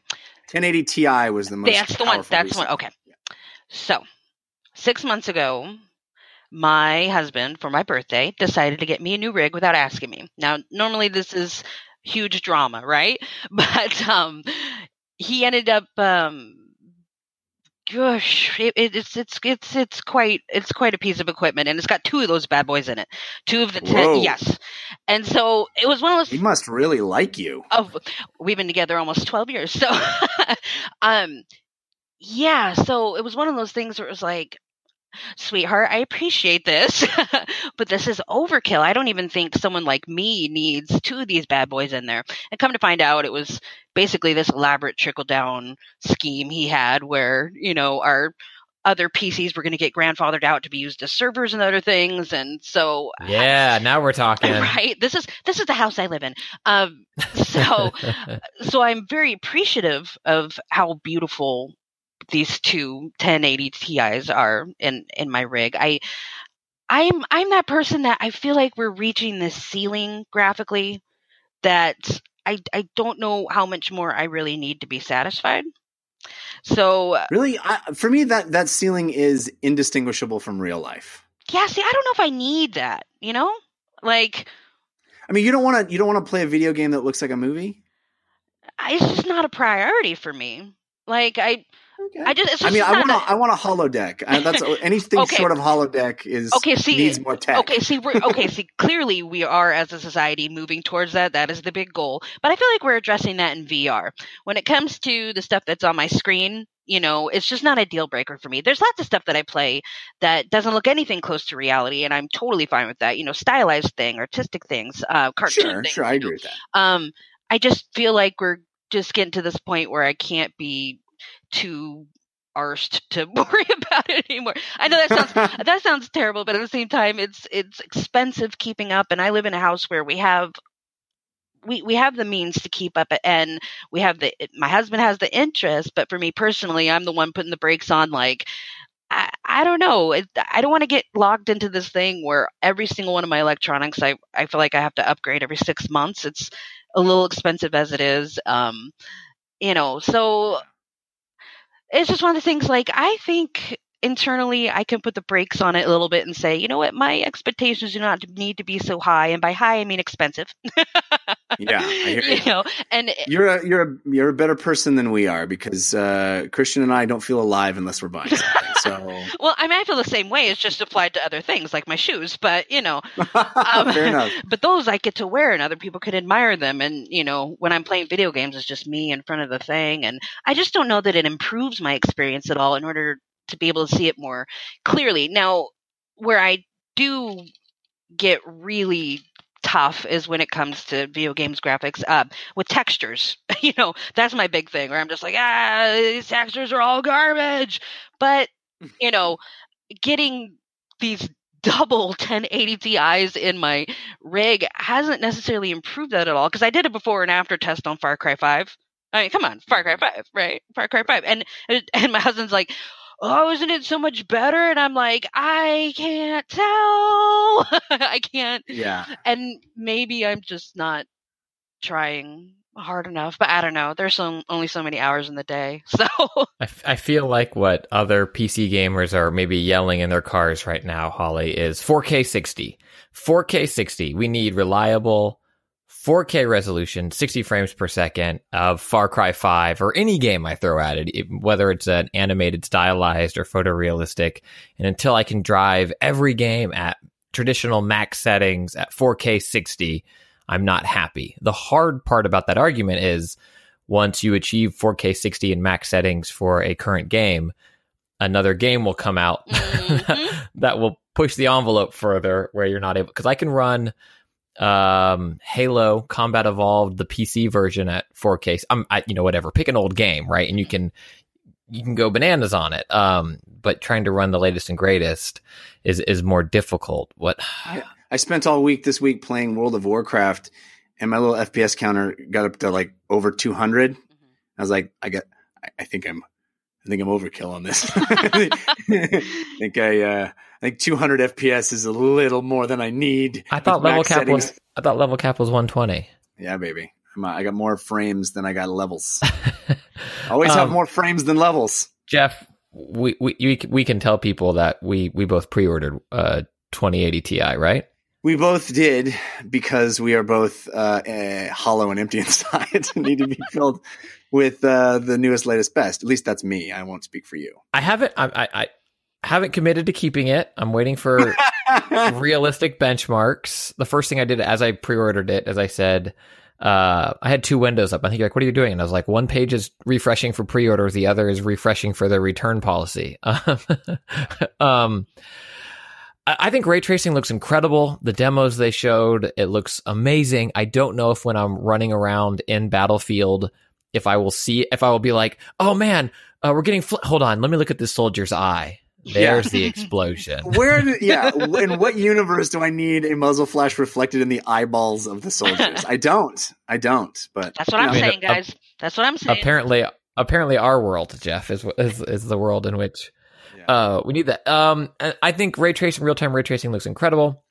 1080 Ti was the most. that's the one. That's the one. Okay, so six months ago, my husband for my birthday decided to get me a new rig without asking me. Now, normally this is huge drama, right? <laughs> But um, he ended up um. Gosh, it, it, it's it's it's it's quite it's quite a piece of equipment, and it's got two of those bad boys in it. Two of the Whoa. ten, yes. And so it was one of those He must really like you. of we've been together almost 12 years so <laughs> um yeah so it was one of those things where it was like sweetheart i appreciate this <laughs> but this is overkill. I don't even think someone like me needs two of these bad boys in there. And come to find out it was basically this elaborate trickle down scheme he had where you know our other PCs were going to get grandfathered out to be used as servers and other things, and so Yeah, now we're talking. <laughs> right? This is this is the house i live in. Um so <laughs> so i'm very appreciative of how beautiful these two 1080 ti's are in in my rig. I i'm i'm that person that i feel like we're reaching this ceiling graphically that i i don't know how much more i really need to be satisfied. So uh Really, I, for me, that that ceiling is indistinguishable from real life. yeah see i don't know if i need that you know? Like I mean, you don't want to you don't want to play a video game that looks like a movie. I- it's just not a priority for me. Like i Okay. i just it's I mean, I not want a- a, I want a holodeck. I, that's <laughs> anything Okay. short of holodeck is Okay, see- needs more tech. Okay, see, we're okay. See, clearly we are as a society moving towards that. That is the big goal. But I feel like we're addressing that in VR. When it comes to the stuff that's on my screen, you know, it's just not a deal breaker for me. There's lots of stuff that I play that doesn't look anything close to reality, and I'm totally fine with that. You know, stylized thing, artistic things, uh, cartoon Sure, things. sure, I agree know. with that. Um, I just feel like we're just getting to this point where I can't be too arsed to <laughs> worry about it anymore. I know that sounds <laughs> that sounds terrible, but at the same time, it's it's expensive keeping up. And I live in a house where we have we we have the means to keep up, and we have the my husband has the interest, but for me personally, I'm the one putting the brakes on. Like I I don't know, it, I don't want to get locked into this thing where every single one of my electronics, I I feel like I have to upgrade every six months. It's a little expensive as it is. Um, you know, so it's just one of the things like I think internally I can put the brakes on it a little bit and say, you know what, my expectations do not need to be so high, and by high I mean expensive. Yeah, <laughs> you you. know, and You're a you're a you're a better person than we are because uh, Christian and I don't feel alive unless we're buying something. So <laughs> well, I mean, I feel the same way. It's just applied to other things like my shoes, but you know, Um, <laughs> fair enough. but those I get to wear and other people can admire them. And, you know, when I'm playing video games, it's just me in front of the thing. And I just don't know that it improves my experience at all in order to be able to see it more clearly. Now, where I do get really tough is when it comes to video games graphics uh, with textures. <laughs> you know, that's my big thing where I'm just like, ah, these textures are all garbage. But, you know, getting these <laughs> double 1080 Ti's in my rig hasn't necessarily improved that at all because I did a before and after test on Far Cry 5. I mean, come on, Far Cry 5, right? Far Cry 5. And and my husband's like, "Oh, isn't it so much better?" And I'm like, "I can't tell. <laughs> I can't." Yeah, And maybe I'm just not trying hard enough. But I don't know. There's so, only so many hours in the day, <laughs> so I, f- I feel like what other PC gamers are maybe yelling in their cars right now, Holly, is 4K 60. 4K 60. We need reliable 4K resolution, 60 frames per second of Far Cry 5 or any game I throw at it, whether it's an animated, stylized, or photorealistic. And until I can drive every game at traditional max settings at 4K 60, I'm not happy. The hard part about that argument is once you achieve 4K 60 in max settings for a current game, another game will come out Mhm. <laughs> that will push the envelope further where you're not able because I can run um Halo Combat Evolved the PC version at 4K. I'm I, you know whatever, pick an old game, right? And you can you can go bananas on it. Um but trying to run the latest and greatest is is more difficult. What I spent all week this week playing World of Warcraft, and my little FPS counter got up to like over 200. I was like, I got, I, I think I'm, I think I'm overkill on this. <laughs> <laughs> I think I, uh, I think 200 FPS is a little more than I need. I thought level cap settings. was I thought level cap was 120. Yeah, baby. I got more frames than I got levels. <laughs> Always have Um, more frames than levels. Jeff, we, we we can tell people that we we both pre-ordered uh 2080 Ti, right? We both did because we are both uh, uh, hollow and empty <laughs> inside and need to be filled with uh, the newest, latest, best. At least that's me. I won't speak for you. I haven't I I, I haven't committed to keeping it. I'm waiting for <laughs> realistic benchmarks. The first thing I did as I pre-ordered it, as I said, uh, I had two windows up. I think you're like, what are you doing? And I was like, one page is refreshing for pre-orders, the other is refreshing for the return policy. <laughs> um, I I think ray tracing looks incredible. The demos they showed, it looks amazing. I don't know if when I'm running around in Battlefield, if I will see, if I will be like, oh man, uh, we're getting, fl- hold on, let me look at this soldier's eye. There's the explosion. <laughs> Where, yeah, <laughs> in what universe do I need a muzzle flash reflected in the eyeballs of the soldiers? <laughs> I don't. I don't. But that's what I'm I mean, saying, guys. That's what I'm saying. apparently apparently our world jeff is is, is the world in which Yeah. uh we need that um i think ray tracing real-time ray tracing looks incredible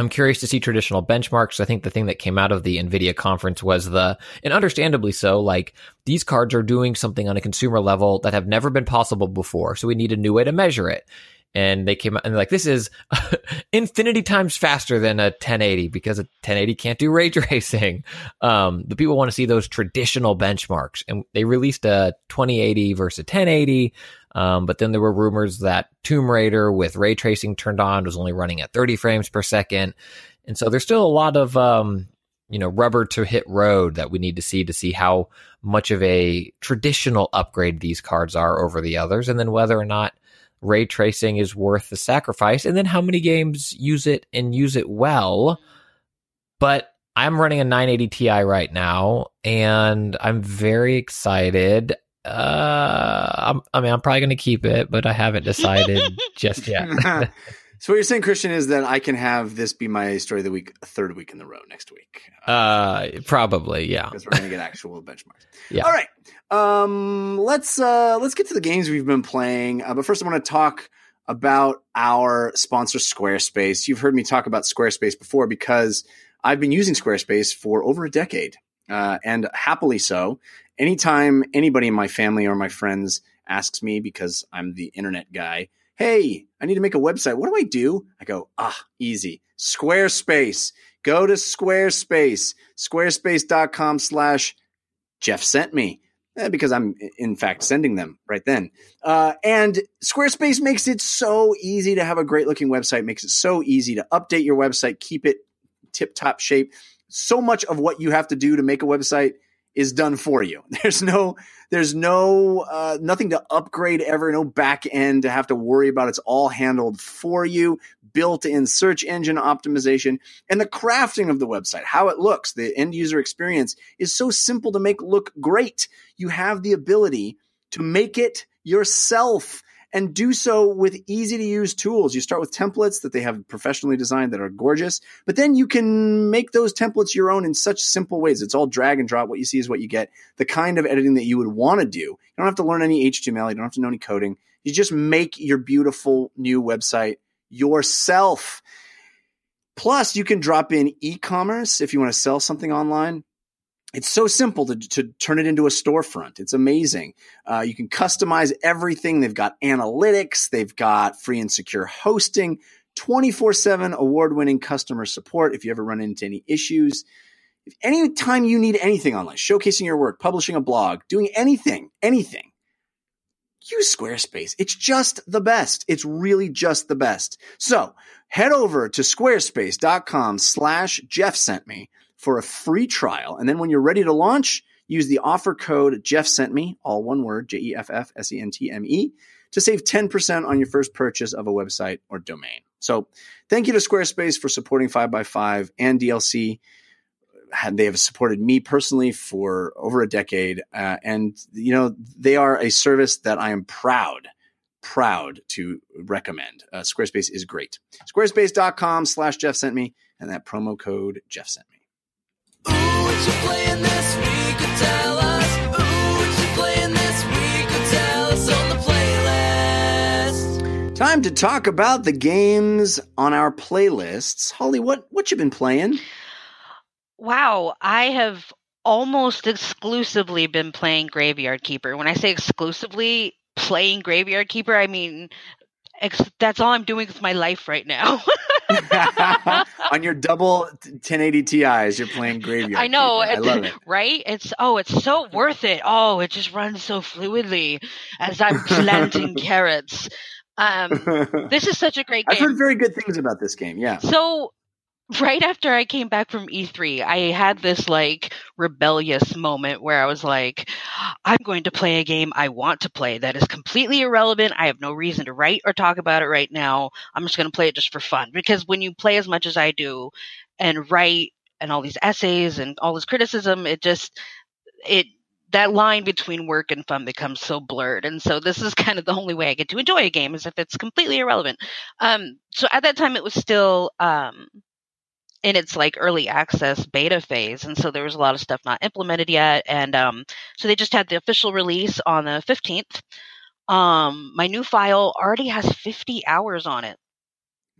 i'm curious to see traditional benchmarks. I think the thing that came out of the nvidia conference was the and understandably so like these cards are doing something on a consumer level that have never been possible before. So we need a new way to measure it and they came out and like this is <laughs> infinity times faster than a 1080 because a 1080 can't do ray <laughs> tracing. Um, the people want to see those traditional benchmarks and they released a 2080 versus a 1080 um, but then there were rumors that tomb raider with ray tracing turned on was only running at 30 frames per second and so there's still a lot of um, you know rubber to hit road that we need to see to see how much of a traditional upgrade these cards are over the others and then whether or not ray tracing is worth the sacrifice. And then how many games use it and use it well? But i'm running a 980 ti right now and i'm very excited. Uh I'm, i mean i'm probably going to keep it but i haven't decided <laughs> just yet <laughs> so what you're saying, Christian, is that I can have this be my story of the week, a third week in the row next week. uh probably yeah because we're going to get actual <laughs> benchmarks. Yeah. All right. Um, let's uh, let's get to the games we've been playing. Uh, but first, I want to talk about our sponsor, Squarespace. You've heard me talk about Squarespace before because I've been using Squarespace for over a decade, uh, and happily so. Anytime anybody in my family or my friends asks me, because I'm the internet guy, hey, I need to make a website. What do I do? I go, ah, easy. Squarespace. Go to Squarespace. Squarespace.com slash Jeff sent me. Eh, because I'm in fact sending them right then. Uh, and Squarespace makes it so easy to have a great looking website, makes it so easy to update your website, keep it tip top shape. So much of what you have to do to make a website is done for you. <laughs> There's no, there's no, uh, nothing to upgrade ever, no back end to have to worry about. It's all handled for you, built in search engine optimization and the crafting of the website, how it looks, the end user experience is so simple to make look great. You have the ability to make it yourself and do so with easy to use tools. You start with templates that they have professionally designed that are gorgeous, but then you can make those templates your own in such simple ways. It's all drag and drop. What you see is what you get. The kind of editing that you would want to do. You don't have to learn any HTML. You don't have to know any coding. You just make your beautiful new website yourself. Plus, you can drop in e commerce if you want to sell something online. It's so simple to, to turn it into a storefront. It's amazing. Uh, you can customize everything. They've got analytics. They've got free and secure hosting, 24 seven award winning customer support. If you ever run into any issues, if anytime you need anything online, showcasing your work, publishing a blog, doing anything, anything, use Squarespace. It's just the best. It's really just the best. So head over to squarespace.com slash Jeff sent me for a free trial. And then when you're ready to launch, use the offer code Jeff sent me, all one word, J E F F S E N T M E, to save 10% on your first purchase of a website or domain. So thank you to Squarespace for supporting 5x5 and DLC. They have supported me personally for over a decade. Uh, and, you know, they are a service that I am proud, proud to recommend. Uh, Squarespace is great. Squarespace.com slash Jeff sent me and that promo code Jeff sent me. Time to talk about the games on our playlists. Holly, what what you been playing? Wow, I have almost exclusively been playing Graveyard Keeper. When I say exclusively playing Graveyard Keeper, I mean ex- that's all I'm doing with my life right now. <laughs> <laughs> on your double 1080 Ti's, you're playing Graveyard. I know, I love it. right? It's oh, it's so worth it. Oh, it just runs so fluidly as I'm planting <laughs> carrots. Um, this is such a great game. I've heard very good things about this game. Yeah. So, right after I came back from E3, I had this like rebellious moment where I was like, I'm going to play a game I want to play that is completely irrelevant. I have no reason to write or talk about it right now. I'm just going to play it just for fun. Because when you play as much as I do and write and all these essays and all this criticism, it just, it, that line between work and fun becomes so blurred. And so this is <laughs> kind of the only way I get to enjoy a game is if it's completely irrelevant. Um, so at that time it was still, um, in its like early access beta phase and so there was a lot of stuff not implemented yet and um, so they just had the official release on the 15th um, my new file already has 50 hours on it.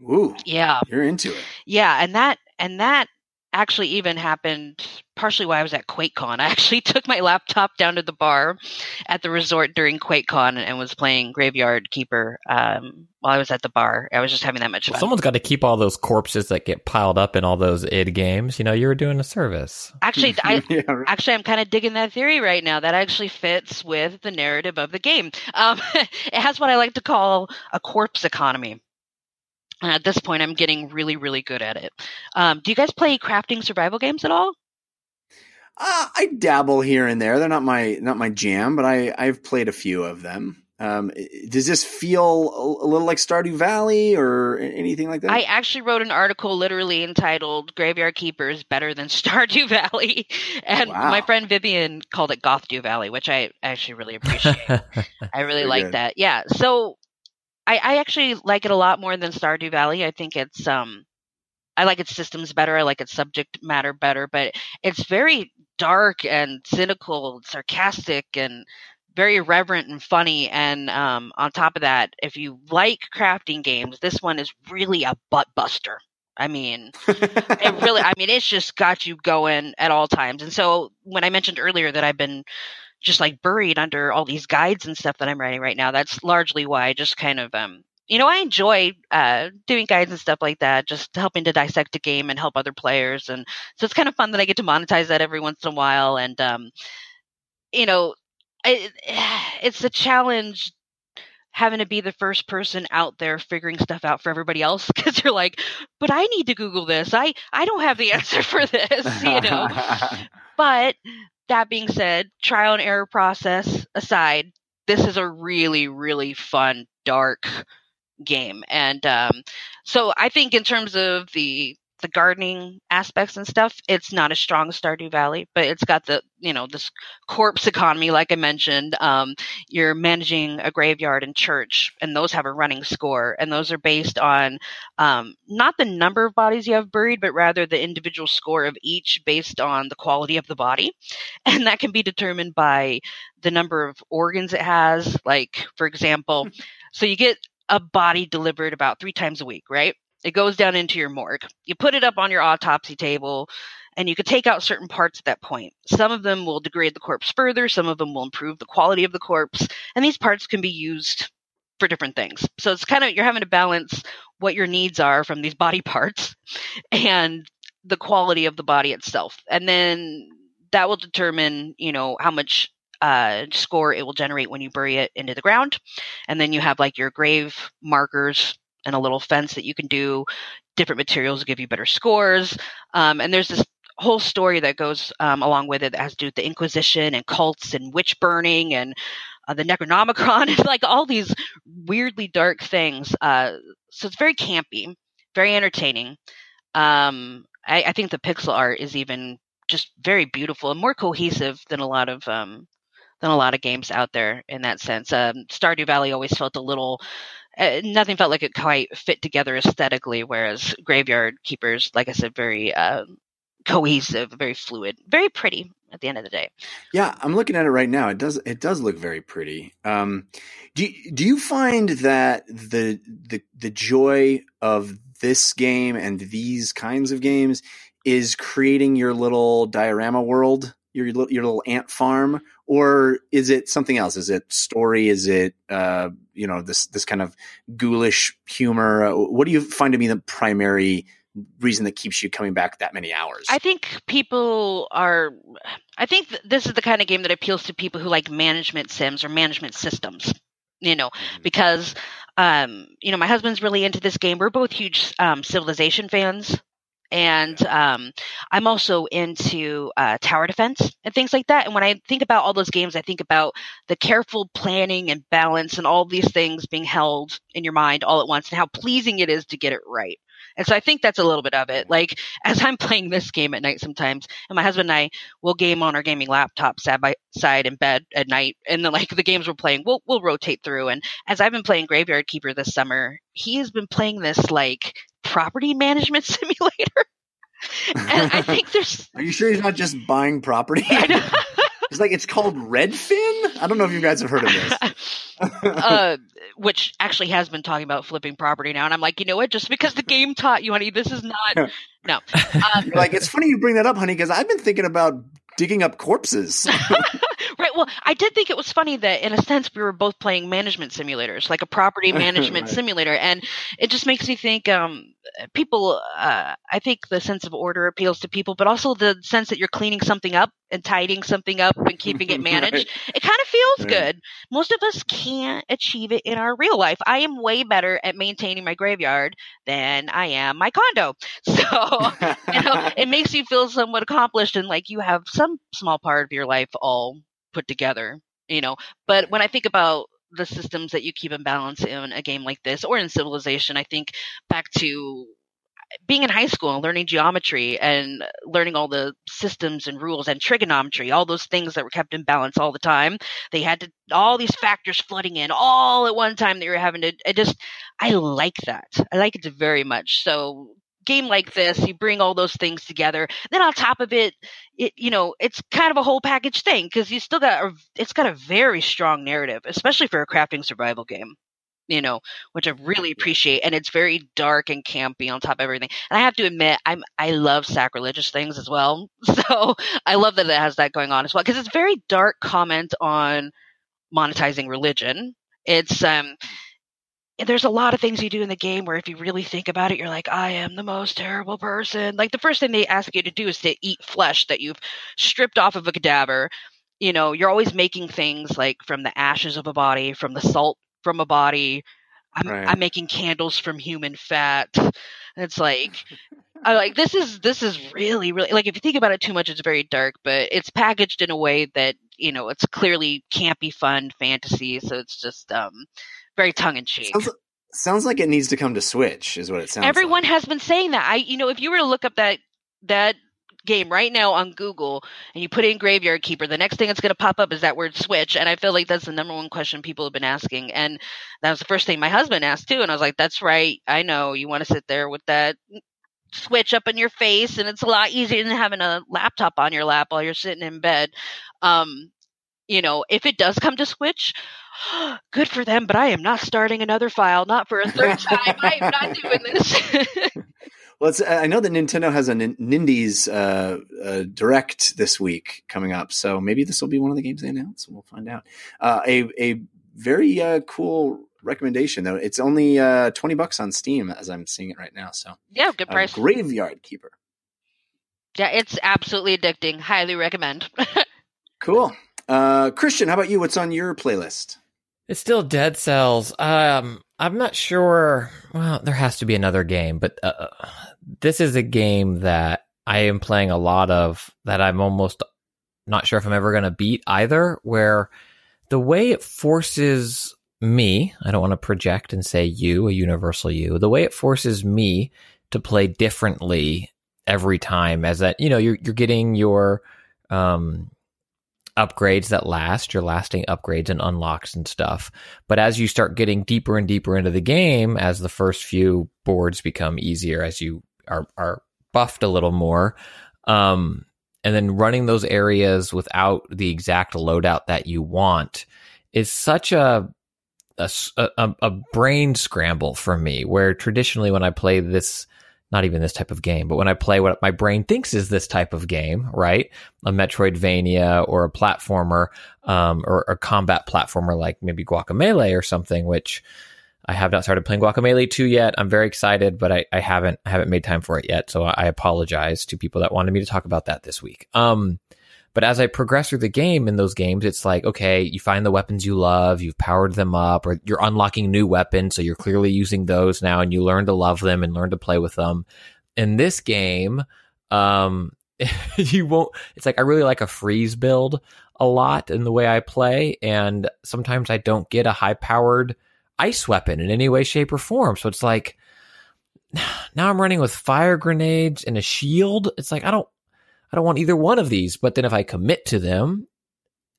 Ooh, yeah. You're into it. yeah and that and that actually even happened partially why I was at QuakeCon. <laughs> I actually took my laptop down to the bar at the resort during QuakeCon and was playing Graveyard Keeper um, while I was at the bar. I was just having that much Well, fun. someone's got to keep all those corpses that get piled up in all those id games. You know, you're doing a service. actually, <laughs> I, yeah, right. Actually, I'm kind of digging that theory right now. That actually fits with the narrative of the game. Um, <laughs> it has what I like to call a corpse economy. And at this point, I'm getting really, really good at it. Um, do you guys play crafting survival games at all? Uh, I dabble here and there. They're not my not my jam, but I I've played a few of them. Um, does this feel a, little like Stardew Valley or anything like that? I actually wrote an article literally entitled "Graveyard Keepers better than <laughs> Stardew Valley," and Wow. my friend Vivian called it Gothdew Valley, which I actually really appreciate. <laughs> I really Very like good. that. Yeah. So I, I actually like it a lot more than Stardew Valley. I think it's um I like its systems better. I like its subject matter better, but it's very dark and cynical, and sarcastic and very irreverent and funny. And um, on top of that, if you like crafting games, this one is really a butt buster. I mean, it really i <laughs> mean it's just got you going at all times and so when i mentioned earlier that i've been just like buried under all these guides and stuff that i'm writing right now that's largely why i just kind of um you know i enjoy uh doing guides and stuff like that just helping to dissect a game and help other players and so it's kind of fun that i get to monetize that every once in a while and um you know it, <sighs> it's a challenge having to be the first person out there figuring stuff out for everybody else <laughs> because you're like but i need to google this. I i don't have the <laughs> answer for this you know? <laughs> But that being said trial and error process aside this is a really really fun dark game. And um so i think in terms of the the gardening aspects and stuff it's not as strong as stardew valley but it's got the you know this corpse economy like i mentioned um you're managing a graveyard and church and those have a running score and those are based on um, not the number of bodies you have buried but rather the individual score of each based on the quality of the body. <laughs> And that can be determined by the number of organs it has like for example so you get a body delivered about three times a week right it goes down into your morgue you put it up on your autopsy table and you could take out certain parts at that point. Some of them will degrade the corpse further, some of them will improve the quality of the corpse, and these parts can be used for different things. So it's kind of you're having to balance what your needs are from these body <laughs> parts and the quality of the body itself. And then that will determine, you know, how much uh, score it will generate when you bury it into the ground. And then you have like your grave markers and a little fence that you can do. Different materials give you better scores. Um, and there's this whole story that goes um, along with it that has to do with the Inquisition and cults and witch burning and uh, the Necronomicon <laughs> and like all these weirdly dark things. Uh, so it's very campy, very entertaining. Um, I, I think the pixel art is even just very beautiful and more cohesive than a lot of um, than a lot of games out there in that sense. Um, Stardew Valley always felt a little. Uh, nothing felt like it quite fit together aesthetically, whereas Graveyard Keepers, like I said, very uh, cohesive, very fluid, very pretty at the end of the day. Yeah, I'm looking at it right now. It does it does look very pretty. Um, do do you find that the the the joy of this game and these kinds of games is creating your little diorama world, your little, your little ant farm, or is it something else? Is it story? Is it uh, you know this this kind of ghoulish humor? Uh, What do you find to be the primary reason that keeps you coming back that many hours? I think people are. I think th- this is the kind of game that appeals to people who like management sims or management systems. You know, because um, you know my husband's really into this game. We're both huge um, Civilization fans, and um, I'm also into uh, tower defense and things like that. And when I think about all those games, I think about the careful planning and balance and all these things being held in your mind all at once, and how pleasing it is to get it right. And so I think that's a little bit of it. Like <laughs> as I'm playing this game at night sometimes, and my husband and I will game on our gaming laptop side by side in bed at night, and then like the games we're playing, we'll we'll rotate through. And as I've been playing Graveyard Keeper this summer, he has been playing this like property management <laughs> simulator. and I think there's <laughs> Are you sure he's not just buying property? I know. <laughs> It's like it's called Redfin. I don't know if you guys have heard of this. uh, which actually has been talking about flipping property now, and I'm like, you know what? Just because the game taught you, honey, this is not. No, um, like it's funny you bring that up, honey, because I've been thinking about digging up corpses. <laughs> <laughs> right. Well, I did think it was funny that, in a sense, we were both playing management simulators, like a property <laughs> management Right. simulator, and it just makes me think. Um, people, uh, I think the sense of order appeals to people, but also the sense that you're cleaning something up and tidying something up and keeping it <laughs> managed. Right. It kind of feels Right. good. Most of us can't achieve it in our real life. I am way better at maintaining my graveyard than I am my condo. <laughs> So you know, it <laughs> makes you feel somewhat accomplished and like you have some small part of your life all put together, you know. But when I think about the systems that you keep in balance in a game like this or in Civilization, I think back to uh, being in high school and learning geometry and learning all the systems and rules and trigonometry, all those things that were kept in balance all the time. They had to all these factors flooding in all at one time that you were having to. I just I like that. I like it very much. So game like this, you bring all those things together. Then on top of it, it you know it's kind of a whole package thing because you still got a, it's got a very strong narrative, especially for a crafting survival game. You know, which I really appreciate, and it's very dark and campy on top of everything. And I have to admit, I'm I love sacrilegious things as well, <laughs> so I love that it has that going on as well because it's very dark comment on monetizing religion. It's um there's a lot of things you do in the game where if you really think about it, you're like, I am the most terrible person. Like the first thing they ask you to do is to eat flesh that you've stripped off of a cadaver. You know, you're always making things like from the ashes of a body, from the salt from a body. I'm, Right. I'm making candles from human fat. It's like, I like this is this is really really like if you think about it too much, it's very dark, but it's packaged in a way that you know it's clearly campy, fun fantasy. So it's just um very tongue in cheek. sounds, sounds like it needs to come to Switch, is what it sounds. Like. Everyone like. has been saying that. I, you know, if you were to look up that that game right now on Google and you put in Graveyard Keeper, the next thing that's going to pop up is that word Switch, and I feel like that's the number one question people have been asking, and that was the first thing my husband asked too, and I was like, "That's right, I know you want to sit there with that." Switch up in your face, and it's a lot easier than having a laptop on your lap while you're sitting in bed. Um, you know, if it does come to Switch, <gasps> good for them. But I am not starting another file, not for a third <laughs> time. I am not doing this. <laughs> Well, it's, I know that Nintendo has a Nindies uh, uh, Direct this week coming up, so maybe this will be one of the games they announce. We'll find out. Uh, a a very uh, cool recommendation though. It's only uh, twenty bucks on Steam as I'm seeing it right now. So Yeah, good price. Graveyard Keeper. Yeah, it's absolutely addicting. Highly recommend. <laughs> Cool. Uh, Christian, how about you? What's on your playlist? It's still Dead Cells. Um, I'm not sure. Well, there has to be another game, but uh, this is a game that I am playing a lot of that I'm almost not sure if I'm ever going to beat either. Where the way it forces me, I don't want to project and say you, a universal you, the way it forces me to play differently every time, as that, you know, you're, you're getting your, um, upgrades that last, your lasting upgrades and unlocks and stuff. But as you start getting deeper and deeper into the game, as the first few boards become easier, as you are, are buffed a little more, um, and then running those areas without the exact loadout that you want is such a a a brain scramble for me. Where traditionally, when I play this, not even this type of game, but when I play what my brain thinks is this type of game, right? A Metroidvania or a platformer, um, or a combat platformer like maybe Guacamelee or something, which I have not started playing Guacamelee 2 yet. I'm very excited, but I, I haven't I haven't made time for it yet. So I apologize to people that wanted me to talk about that this week. Um, but as I progress through the game in those games, it's like, okay, you find the weapons you love, you've powered them up, or you're unlocking new weapons. So you're clearly using those now and you learn to love them and learn to play with them. In this game, um, <laughs> you won't, it's like, I really like a freeze build a lot in the way I play. And sometimes I don't get a high powered ice weapon in any way, shape, or form. So it's like, <sighs> now I'm running with fire grenades and a shield. It's like, I don't, I don't want either one of these. But then if I commit to them,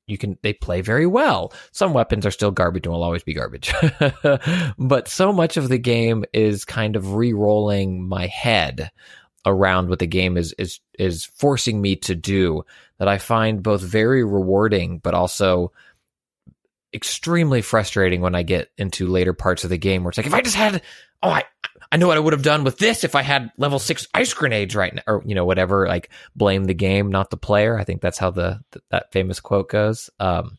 you can they play very well. Some weapons are still garbage and will always be garbage. <laughs> but so much of the game is kind of re-rolling my head around what the game is is is forcing me to do that I find both very rewarding but also extremely frustrating when I get into later parts of the game where it's like if I just had oh I I know what I would have done with this if I had level six ice grenades right now, or you know whatever. Like blame the game, not the player. I think that's how the th- that famous quote goes. Um,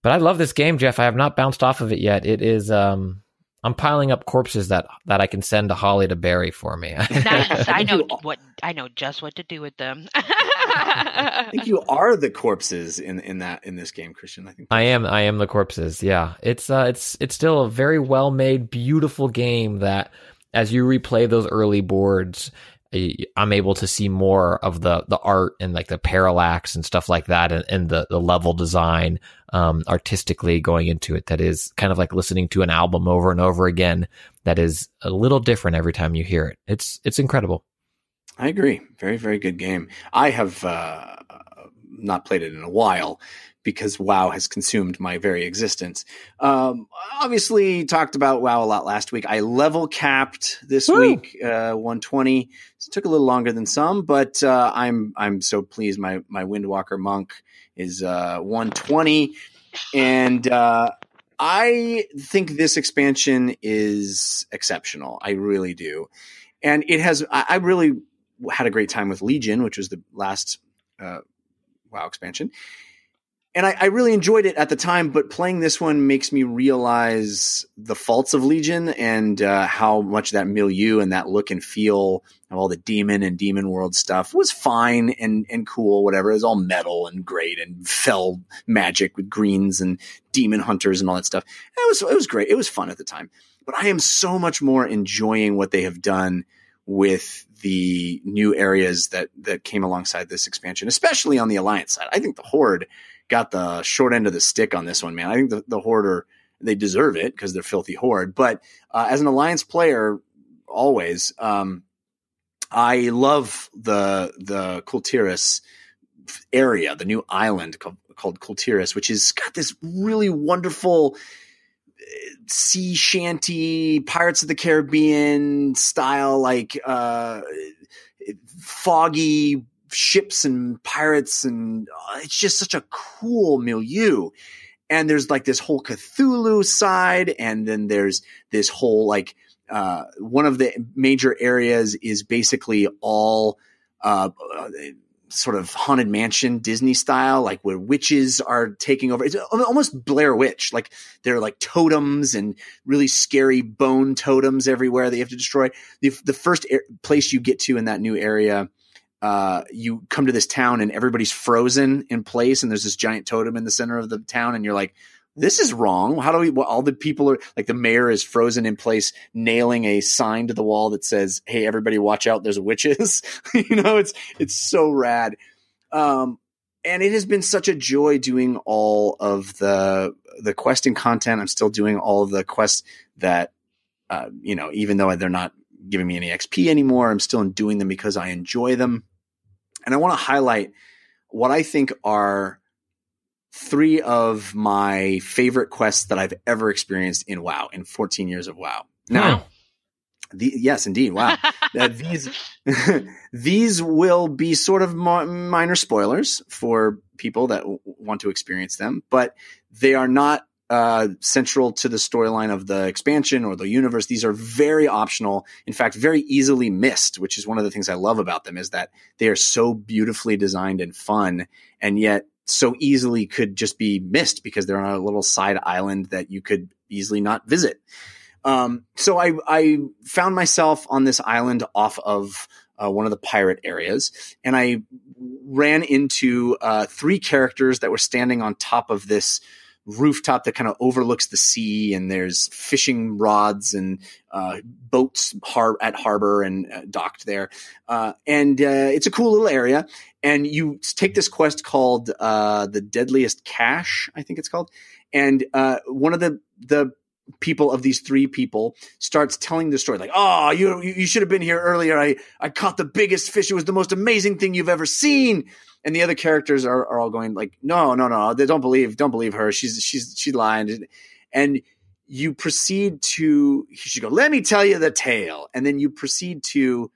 but I love this game, Jeff. I have not bounced off of it yet. It is. Um, I'm piling up corpses that that I can send to Holly to bury for me. <laughs> nice. I know <laughs> what I know just what to do with them. <laughs> I think you are the corpses in in that in this game, Christian. I think I am. I am the corpses. Yeah, it's uh, it's it's still a very well made, beautiful game that, as you replay those early boards, I'm able to see more of the the art and like the parallax and stuff like that, and, and the the level design um, artistically going into it. That is kind of like listening to an album over and over again. That is a little different every time you hear it. It's it's incredible. I agree. Very, very good game. I have uh, not played it in a while because WoW has consumed my very existence. Um, obviously, talked about WoW a lot last week. I level capped this Woo! week, uh, 120. It took a little longer than some, but uh, I'm I'm so pleased. My my Windwalker monk is uh, 120, and uh, I think this expansion is exceptional. I really do, and it has. I, I really had a great time with Legion, which was the last uh, WoW expansion, and I, I really enjoyed it at the time. But playing this one makes me realize the faults of Legion and uh, how much that milieu and that look and feel of all the demon and demon world stuff was fine and and cool. Whatever, it was all metal and great and fel magic with greens and demon hunters and all that stuff. And it was it was great. It was fun at the time. But I am so much more enjoying what they have done with the new areas that that came alongside this expansion, especially on the alliance side. I think the horde got the short end of the stick on this one, man. I think the, the horde are they deserve it because they're filthy horde. But uh, as an alliance player, always, um, I love the the Kul Tiras area, the new island called, called Kul Tiras, which has got this really wonderful sea shanty Pirates of the Caribbean style, like uh, foggy ships and pirates, and uh, it's just such a cool milieu. And there's like this whole Cthulhu side, and then there's this whole like uh, one of the major areas is basically all uh, sort of haunted mansion Disney style, like where witches are taking over. It's almost Blair Witch. Like there are like totems and really scary bone totems everywhere that you have to destroy. The, the first place you get to in that new area, uh, you come to this town and everybody's frozen in place, and there's this giant totem in the center of the town, and you're like, this is wrong. How do we? Well, all the people are like the mayor is frozen in place, nailing a sign to the wall that says, "Hey, everybody, watch out! There's witches." <laughs> you know, it's it's so rad. Um, and it has been such a joy doing all of the the questing content. I'm still doing all of the quests that, uh, you know, even though they're not giving me any XP anymore, I'm still doing them because I enjoy them. And I want to highlight what I think are three of my favorite quests that I've ever experienced in WoW in 14 years of WoW. Now, the, yes, indeed. Wow. <laughs> Uh, these <laughs> these will be sort of mo- minor spoilers for people that w- want to experience them, but they are not uh, central to the storyline of the expansion or the universe. These are very optional. In fact, very easily missed, which is one of the things I love about them is that they are so beautifully designed and fun, and yet so easily could just be missed because they're on a little side island that you could easily not visit. Um, so I, I found myself on this island off of uh, one of the pirate areas, and I ran into uh, three characters that were standing on top of this rooftop that kind of overlooks the sea, and there's fishing rods and uh, boats har- at harbor and uh, docked there, uh, and uh, it's a cool little area. And you take this quest called uh, the Deadliest Cache, I think it's called, and uh, one of the the people of these three people starts telling the story like oh you you should have been here earlier. I i caught the biggest fish. It was the most amazing thing you've ever seen and the other characters are, are all going like no no no they don't believe don't believe her. She's she's she lied. And you proceed to should go let me tell you the tale. And then you proceed to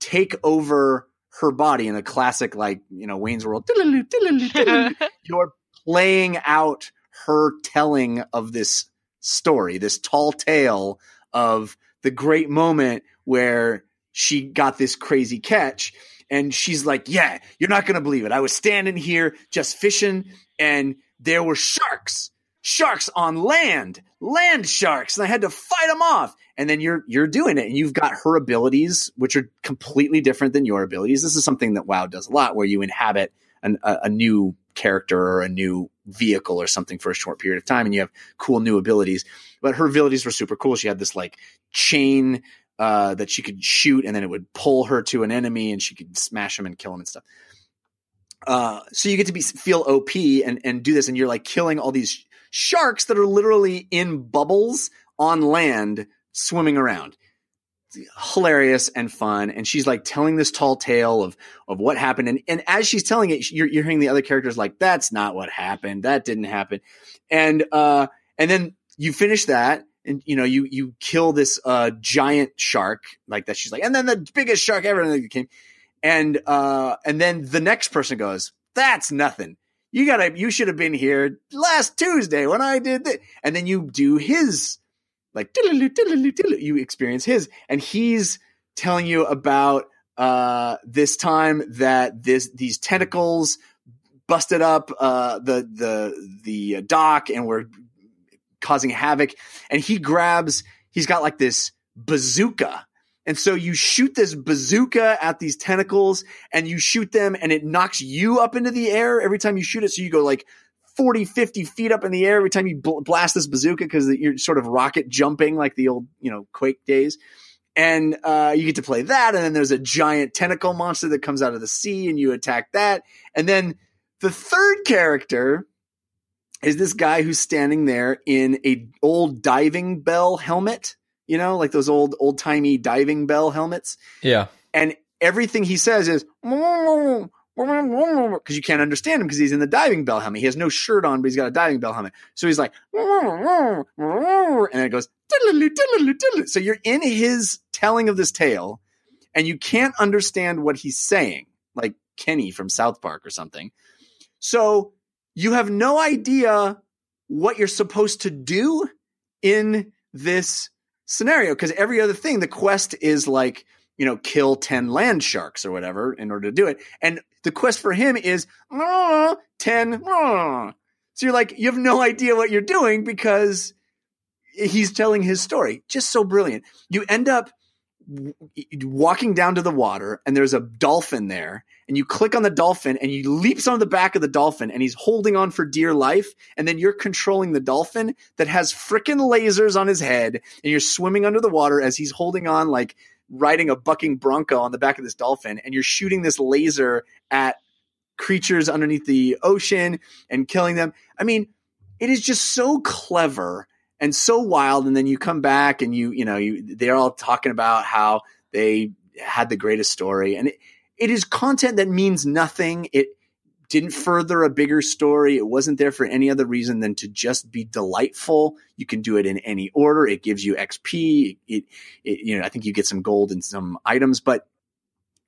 take over her body in a classic like you know wayne's world. <laughs> You're playing out her telling of this story, this tall tale of the great moment where she got this crazy catch. And she's like, Yeah, you're not going to believe it. I was standing here just fishing, and there were sharks, sharks on land, land sharks, and I had to fight them off. And then you're you're doing it, and you've got her abilities, which are completely different than your abilities. This is something that WoW does a lot, where you inhabit an, a, a new character or a new vehicle or something for a short period of time and you have cool new abilities but her abilities were super cool she had this like chain uh, that she could shoot and then it would pull her to an enemy and she could smash him and kill him and stuff. Uh, so you get to be feel op and and do this and you're like killing all these sharks that are literally in bubbles on land swimming around. Hilarious and fun. And she's like telling this tall tale of of what happened. And and as she's telling it you're, you're hearing the other characters like that's not what happened. That didn't happen. And uh and then you finish that and you know you you kill this uh giant shark like that she's like and then the biggest shark ever came. And uh and then the next person goes that's nothing. You gotta you should have been here last tuesday when i did this and then you do his like you experience his. And he's telling you about uh this time that this these tentacles busted up uh the the the dock and were causing havoc and he grabs he's got like this bazooka and so you shoot this bazooka at these tentacles and you shoot them and it knocks you up into the air every time you shoot it so you go like 40, 50 feet up in the air every time you bl- blast this bazooka because you're sort of rocket jumping like the old, you know, Quake days. And uh, you get to play that. And then there's a giant tentacle monster that comes out of the sea and you attack that. And then the third character is this guy who's standing there in a old diving bell helmet, you know, like those old old timey diving bell helmets Yeah. and everything he says is because you can't understand him because he's in the diving bell helmet. He has no shirt on, but he's got a diving bell helmet. So he's like, and then it goes. So you're in his telling of this tale, and you can't understand what he's saying, like Kenny from South Park or something. So you have no idea what you're supposed to do in this scenario because every other thing, the quest is like, you know, kill 10 land sharks or whatever in order to do it. And the quest for him is "Ah, 10. ah." So you're like, you have no idea what you're doing because he's telling his story. Just so brilliant. You end up walking down to the water and there's a dolphin there and you click on the dolphin and you leaps on the back of the dolphin and he's holding on for dear life and then you're controlling the dolphin that has frickin' lasers on his head and you're swimming under the water as he's holding on like riding a bucking bronco on the back of this dolphin and you're shooting this laser at creatures underneath the ocean and killing them. I mean, it is just so clever and so wild. And then you come back and you you know you they're all talking about how they had the greatest story. And it, it is content that means nothing. It didn't further a bigger story. It wasn't there for any other reason than to just be delightful. You can do it in any order. It gives you xp it, it you know i think you get some gold and some items but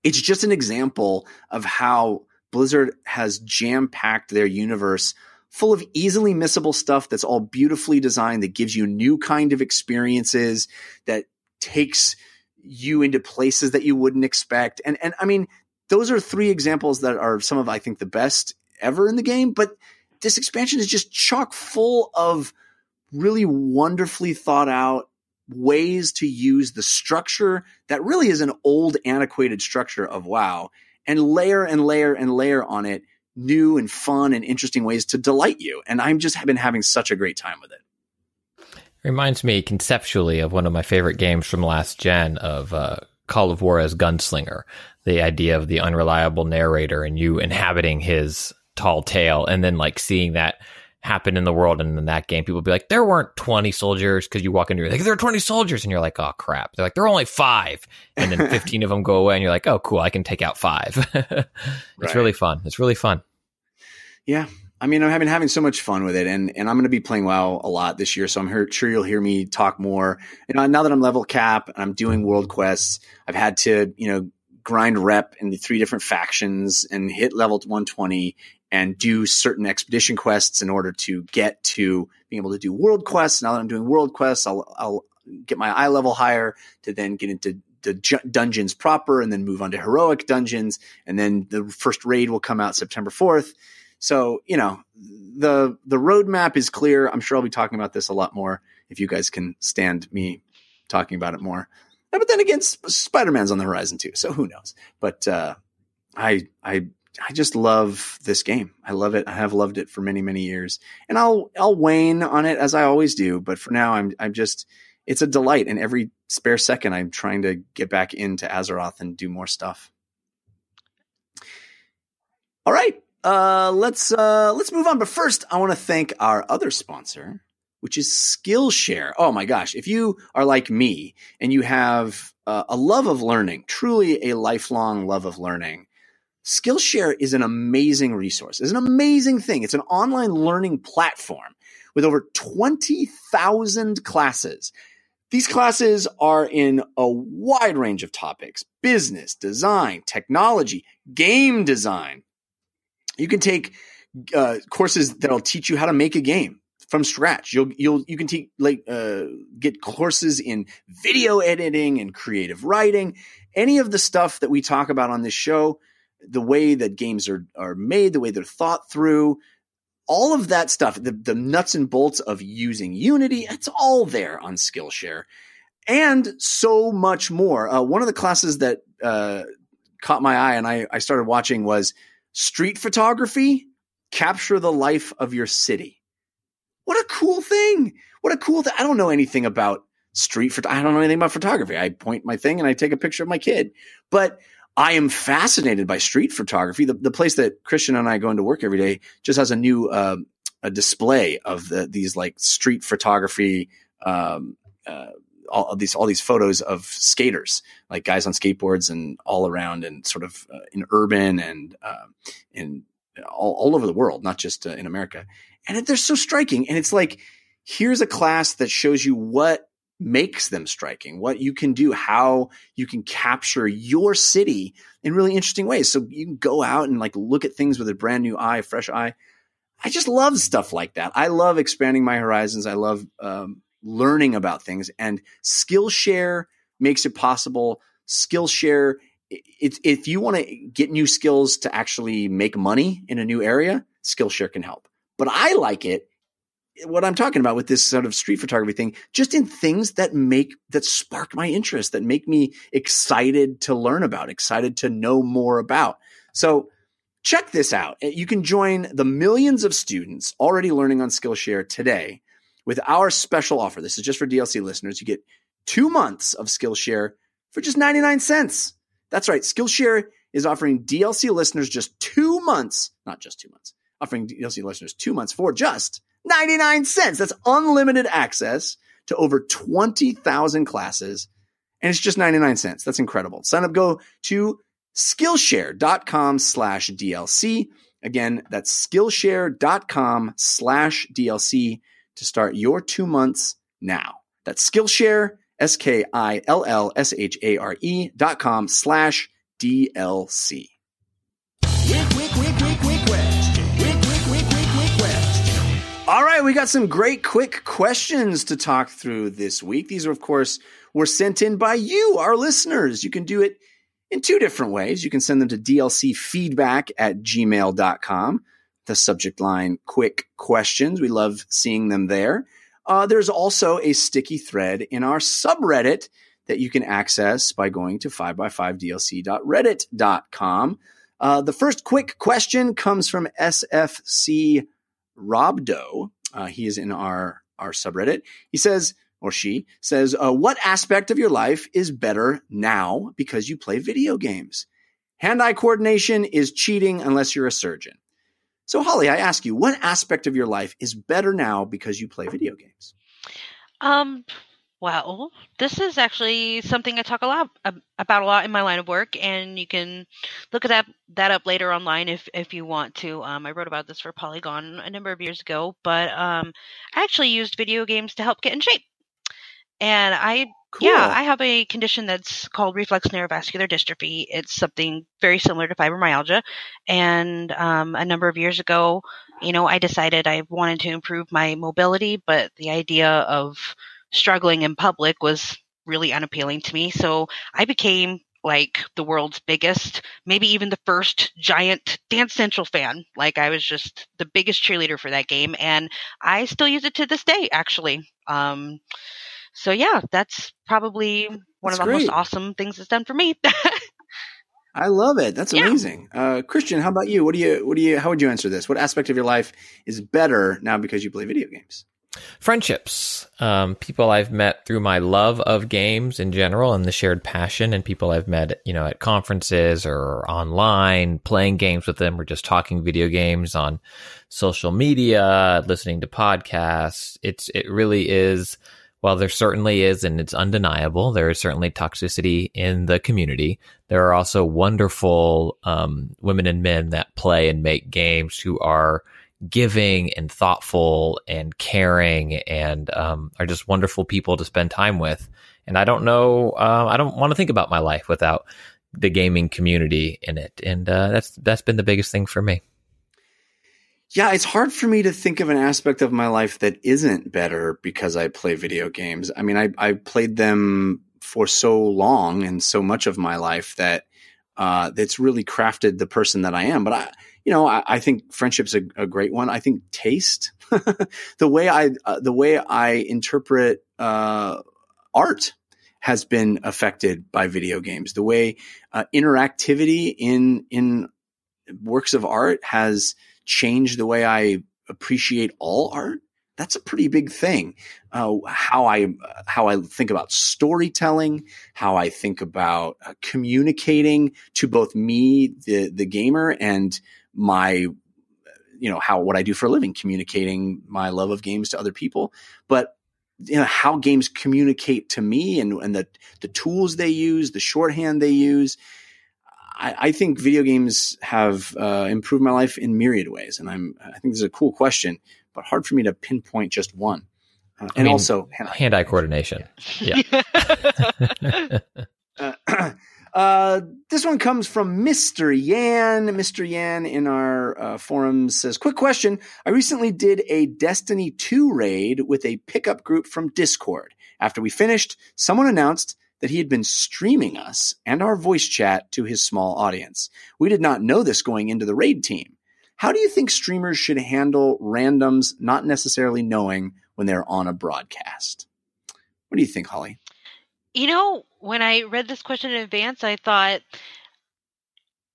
it's just an example of how blizzard has jam packed their universe full of easily missable stuff that's all beautifully designed that gives you new kind of experiences that takes you into places that you wouldn't expect. And and i mean those are three examples that are some of i think the best ever in the game but this expansion is just chock full of really wonderfully thought out ways to use the structure that really is an old antiquated structure of wow and layer and layer and layer on it new and fun and interesting ways to delight you. And I'm just been having such a great time with it. Reminds me conceptually of one of my favorite games from last gen of uh, Call of Juarez Gunslinger. The idea of the unreliable narrator and you inhabiting his tall tale, and then like seeing that happen in the world. And in that game, people be like, "There weren't twenty soldiers," because you walk in, you're like, "There are twenty soldiers," and you're like, "Oh crap!" They're like, "There are only five. and then <laughs> fifteen of them go away, and you're like, "Oh cool, I can take out five. <laughs> it's Right. really fun. It's really fun. Yeah. I mean, I'm having having so much fun with it, and and I'm going to be playing WoW a lot this year, so I'm hear, sure you'll hear me talk more. You know, now that I'm level cap and I'm doing world quests, I've had to you know grind rep in the three different factions and hit level 120 and do certain expedition quests in order to get to being able to do world quests. Now that I'm doing world quests, I'll I'll get my eye level higher to then get into the ju- dungeons proper, and then move on to heroic dungeons, and then the first raid will come out September 4th. So, you know, the the roadmap is clear. I'm sure I'll be talking about this a lot more if you guys can stand me talking about it more. But then again, Spider-Man's on the horizon too, so who knows? But uh, I I I just love this game. I love it. I have loved it for many many years, and I'll I'll wane on it as I always do. But for now, I'm I'm just it's a delight, and every spare second, I'm trying to get back into Azeroth and do more stuff. All right, uh, let's uh, let's move on. But first, I want to thank our other sponsor, which is Skillshare. Oh my gosh, if you are like me and you have uh, a love of learning, truly a lifelong love of learning, Skillshare is an amazing resource. It's an amazing thing. It's an online learning platform with over twenty thousand classes. These classes are in a wide range of topics business, design, technology, game design. You can take uh, courses that'll teach you how to make a game from scratch. You'll you'll you can take like uh, get courses in video editing and creative writing. Any of the stuff that we talk about on this show, the way that games are are made, the way they're thought through, all of that stuff, the, the nuts and bolts of using Unity, it's all there on Skillshare, and so much more. Uh, one of the classes that uh, caught my eye and I, I started watching was street photography. Capture the life of your city. What a cool thing! What a cool thing! I don't know anything about street phot- I don't know anything about photography. I point my thing and I take a picture of my kid, but I am fascinated by street photography. The, the place that Christian and I go into work every day just has a new uh, a display of the, these like street photography, um, uh, all these all these photos of skaters, like guys on skateboards and all around, and sort of uh, in urban and uh, in all, all over the world, not just uh, in America. And they're so striking. And it's like here's a class that shows you what makes them striking, what you can do, how you can capture your city in really interesting ways. So you can go out and like look at things with a brand new eye, fresh eye. I just love stuff like that. I love expanding my horizons. I love um, learning about things. And Skillshare makes it possible. Skillshare, it, if you want to get new skills to actually make money in a new area, Skillshare can help. But I like it what I'm talking about with this sort of street photography thing, just in things that make that spark my interest, that make me excited to learn about, excited to know more about. So check this out. Eh, you can join the millions of students already learning on Skillshare today with our special offer. This is just for DLC listeners. You get two months of Skillshare for just 99 cents. That's right. Skillshare is offering DLC listeners just two months, not just two months, offering DLC listeners two months for just 99 cents. That's unlimited access to over 20,000 classes. And it's just 99 cents. That's incredible. Sign up, go to Skillshare.com slash DLC. Again, that's Skillshare.com slash DLC to start your two months now. That's Skillshare, S K I L L S H A R E dot com slash DLC. Right, we got some great quick questions to talk through this week. These are, of course, were sent in by you, our listeners. You can do it in two different ways. You can send them to dlcfeedback at gmail.com. The subject line, quick questions. We love seeing them there. Uh, there's also a sticky thread in our subreddit that you can access by going to 5x5dlc.reddit.com. Uh, the first quick question comes from SFC Robdo. Uh, he is in our, our subreddit. He says, or she says, uh, What aspect of your life is better now because you play video games? Hand eye coordination is cheating unless you're a surgeon. So, Holly, I ask you, what aspect of your life is better now because you play video games? Um, well, this is actually something I talk a lot about a lot in my line of work, and you can look at that that up later online if if you want to. Um, I wrote about this for Polygon a number of years ago, but um, I actually used video games to help get in shape, and I Cool. yeah, I have a condition that's called reflex neurovascular dystrophy. It's something very similar to fibromyalgia. And um, a number of years ago, you know, I decided I wanted to improve my mobility, but the idea of struggling in public was really unappealing to me. So I became like the world's biggest, maybe even the first giant Dance Central fan. Like I was just the biggest cheerleader for that game. And I still use it to this day, actually. Um, so yeah, that's probably one That's of the great. most awesome things it's done for me. <laughs> I love it. That's Yeah. amazing. Uh, Christian, how about you? What do you, what do you, how would you answer this? What aspect of your life is better now because you play video games? Friendships. Um, people i've met through my love of games in general and the shared passion and people i've met you know at conferences or online playing games with them or just talking video games on social media listening to podcasts. It's it really is well there certainly is and it's undeniable there is certainly toxicity in the community. There are also wonderful um, women and men that play and make games who are giving and thoughtful and caring and um, are just wonderful people to spend time with. And I don't know, uh, I don't want to think about my life without the gaming community in it. And uh, that's that's been the biggest thing for me. Yeah, it's hard for me to think of an aspect of my life that isn't better because I play video games. I mean, I, I played them for so long and so much of my life that uh, that's really crafted the person that I am. But I, you know, I, I think friendship's a, a great one. I think taste, <laughs> the way I, uh, the way I interpret uh, art has been affected by video games. The way uh, interactivity in in works of art has changed the way I appreciate all art. That's a pretty big thing. Uh, how I how I think about storytelling, how I think about uh, communicating to both me, the the gamer, and my you know how what I do for a living, communicating my love of games to other people. But you know how games communicate to me and and the the tools they use, the shorthand they use. I, I think video games have uh, improved my life in myriad ways, and I'm I think this is a cool question, but hard for me to pinpoint just one. Uh, and mean, also, Hand eye coordination. <laughs> Yeah. <laughs> uh, <clears throat> <laughs> Uh, this one comes from Mr. Yan. Mr. Yan in our uh, forums says, Quick question. I recently did a Destiny 2 raid with a pickup group from Discord. After we finished, someone announced that he had been streaming us and our voice chat to his small audience. We did not know this going into the raid team. How do you think streamers should handle randoms not necessarily knowing when they're on a broadcast? What do you think, Holly? You know, when I read this question in advance, I thought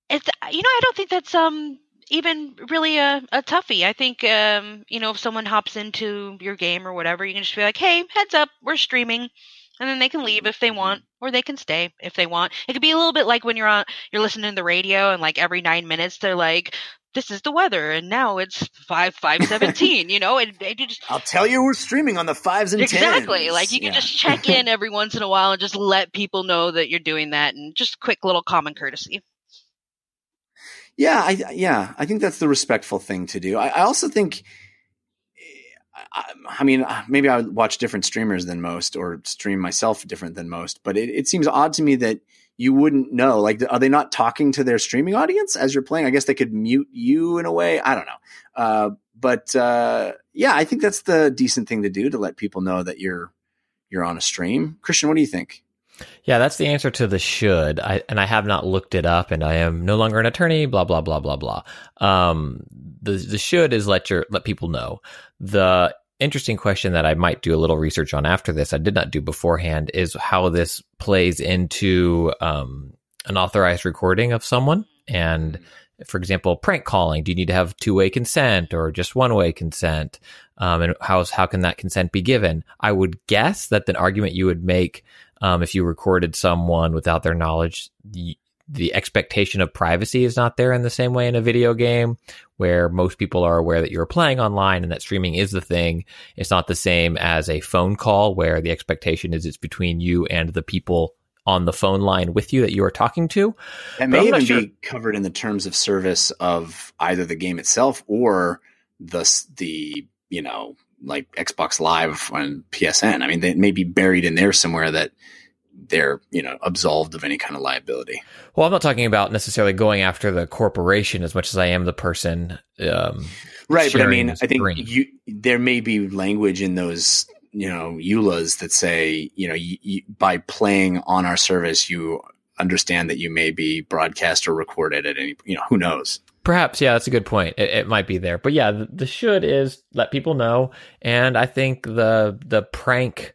it's you know, I don't think that's um even really a, a toughie. I think um, you know, if someone hops into your game or whatever, you can just be like, Hey, heads up, we're streaming and then they can leave if they want or they can stay if they want. It could be a little bit like when you're on you're listening to the radio and like every nine minutes they're like this is the weather, and now it's five five seventeen. you know, and, and you just I'll tell you, we're streaming on the fives and exactly tens. like you can Yeah. just check in <laughs> every once in a while and just let people know that you're doing that, and just quick little common courtesy. Yeah, I yeah, I think that's the respectful thing to do. I, I also think, I, I mean, maybe I watch different streamers than most, or stream myself different than most. But it, it seems odd to me that you wouldn't know. Like, are they not talking to their streaming audience as you're playing? I guess they could mute you in a way. I don't know. Uh, but uh, yeah, I think that's the decent thing to do to let people know that you're you're on a stream. Christian, what do you think? Yeah, that's the answer to the should. I and I have not looked it up, and I am no longer an attorney. Blah blah blah blah blah. Um, the the should is let your let people know. The interesting question that I might do a little research on after this, I did not do beforehand, is how this plays into um, an authorized recording of someone. And for example, prank calling. Do you need to have two way consent or just one way consent? Um, and how how can that consent be given? I would guess that the argument you would make um, if you recorded someone without their knowledge, the, the expectation of privacy is not there in the same way in a video game where most people are aware that you're playing online and that streaming is the thing. It's not the same as a phone call where the expectation is it's between you and the people on the phone line with you that you are talking to. That may even sure- be covered in the terms of service of either the game itself or the the you know like Xbox Live on PSN. I mean, they may be buried in there somewhere that they're you know absolved of any kind of liability. Well, I'm not talking about necessarily going after the corporation as much as I am the person. Um, Right, but I mean, I think you there may be language in those you know EULAs that say you know you, you, by playing on our service you understand that you may be broadcast or recorded at any you know who knows. Perhaps, yeah, that's a good point. It, it might be there, but yeah, the, the should is let people know, and I think the the prank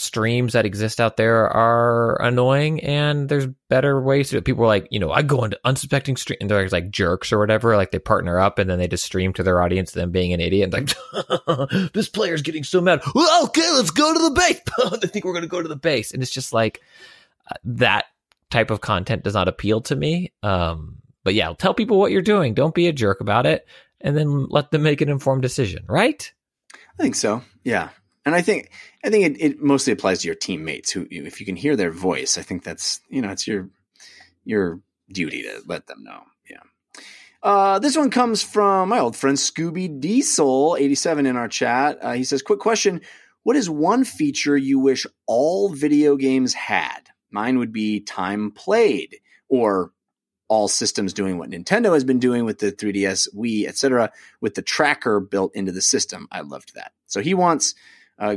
streams that exist out there are annoying, and there's better ways to do it. People are like, you know, I go into unsuspecting stream, and they're like jerks or whatever, like they partner up and then they just stream to their audience, them being an idiot, like, <laughs> this player's getting so mad. Well, okay, let's go to the base. <laughs> they think we're going to go to the base, and it's just like uh, that type of content does not appeal to me. Um, but yeah, tell people what you're doing. Don't be a jerk about it, and then let them make an informed decision. Right? I think so. Yeah. And I think I think it, it mostly applies to your teammates who if you can hear their voice, I think that's you know, it's your your duty to let them know. Yeah. Uh, this one comes from my old friend Scooby Diesel, 87 in our chat. Uh, he says, Quick question. What is one feature you wish all video games had? Mine would be time played or all systems doing what Nintendo has been doing with the 3DS, Wii, etc with the tracker built into the system. I loved that. So he wants uh,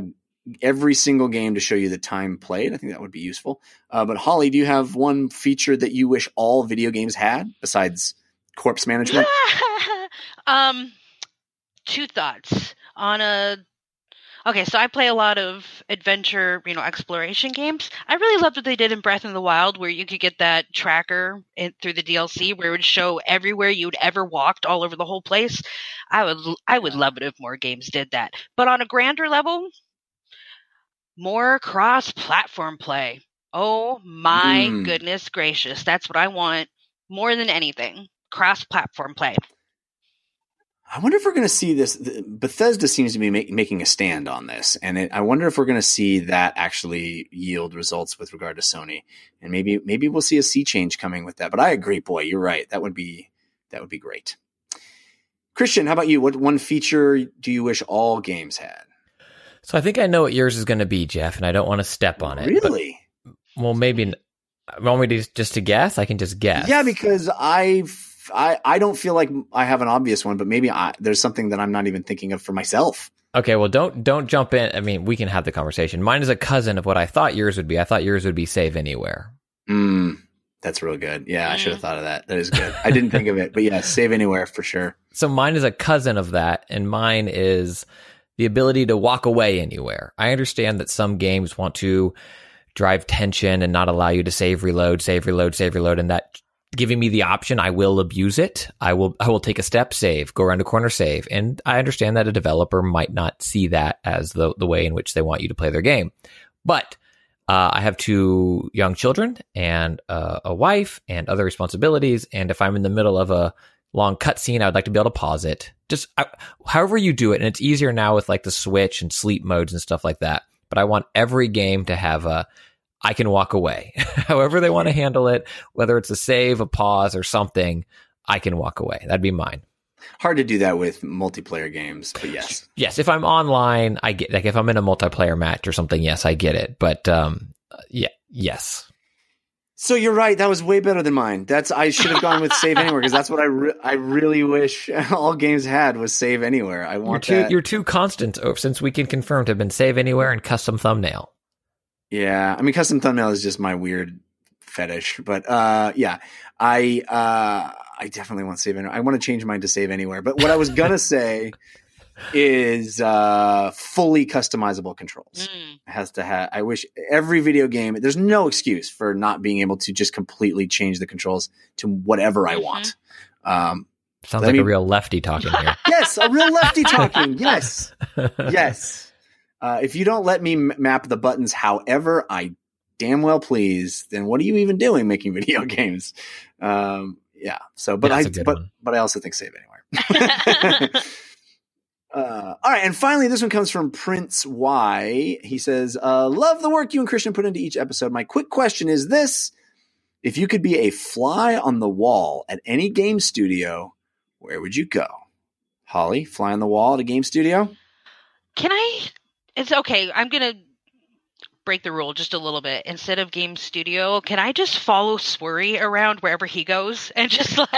every single game to show you the time played. I think that would be useful. Uh, but Holly, do you have one feature that you wish all video games had besides corpse management? <laughs> um, two thoughts on a. Okay, so I play a lot of adventure, you know, exploration games. I really loved what they did in Breath of the Wild, where you could get that tracker in, through the DLC, where it would show everywhere you'd ever walked, all over the whole place. I would, I would love it if more games did that. But on a grander level, more cross-platform play. Oh my Mm. goodness gracious, that's what I want more than anything. Cross-platform play. I wonder if we're going to see this. Bethesda seems to be make, making a stand on this, and it, I wonder if we're going to see that actually yield results with regard to Sony, and maybe maybe we'll see a sea change coming with that. But I agree, boy, you're right. That would be that would be great. Christian, how about you? What one feature do you wish all games had? So I think I know what yours is going to be, Jeff, and I don't want to step on it. but- Really? well, maybe. Want me to just to guess? I can just guess. Yeah, because I, I, I don't feel like I have an obvious one, but maybe I, there's something that I'm not even thinking of for myself. Okay, well, don't don't jump in. I mean, we can have the conversation. Mine is a cousin of what I thought yours would be. I thought yours would be save anywhere. Mm, that's real good. Yeah, I should have thought of that. That is good. I didn't think of it, but yeah, save anywhere for sure. So mine is a cousin of that, and mine is the ability to walk away anywhere. I understand that some games want to drive tension and not allow you to save, reload, save, reload, save, reload, and that giving me the option, I will abuse it. I will I will take a step, save, go around a corner, save. And I understand that a developer might not see that as the the way in which they want you to play their game. But uh, I have two young children and uh, a wife and other responsibilities. And if I'm in the middle of a long cutscene, I would like to be able to pause it. Just I, however you do it, and it's easier now with like the Switch and sleep modes and stuff like that. But I want every game to have a I can walk away. <laughs> however they want to handle it, whether it's a save, a pause, or something, I can walk away. That'd be mine. Hard to do that with multiplayer games, but yes. Yes, if I'm online, I get like if I'm in a multiplayer match or something, yes, I get it. But um yeah, yes. So you're right. That was way better than mine. That's I should have gone with <laughs> save anywhere because that's what I re- I really wish <laughs> all games had was save anywhere. I Your want two that. your two constants oh, since we can confirm to have been save anywhere and custom thumbnail. Yeah, I mean, custom thumbnail is just my weird fetish, but uh, yeah, I uh, I definitely want save anywhere. I want to change mine to save anywhere. But what I was gonna <laughs> say is uh, fully customizable controls. Mm. Has to have. I wish every video game. There's no excuse for not being able to just completely change the controls to whatever I Mhm. want. Um, Sounds like me- a real lefty talking here. <laughs> yes, a real lefty talking. <laughs> Yes. yes. Uh, if you don't let me map the buttons however I damn well please, then what are you even doing making <laughs> video games? Um, yeah. So, but Yeah, I, that's a good but, one. but I also think save anywhere. <laughs> <laughs> Uh, all right, and finally, this one comes from Prince Y. He says, uh, "Love the work you and Christian put into each episode. My quick question is this: If you could be a fly on the wall at any game studio, where would you go? Holly, fly on the wall at a game studio? Can I? It's okay. I'm gonna break the rule just a little bit. Instead of game studio, can I just follow Swery around wherever he goes and just <laughs> like?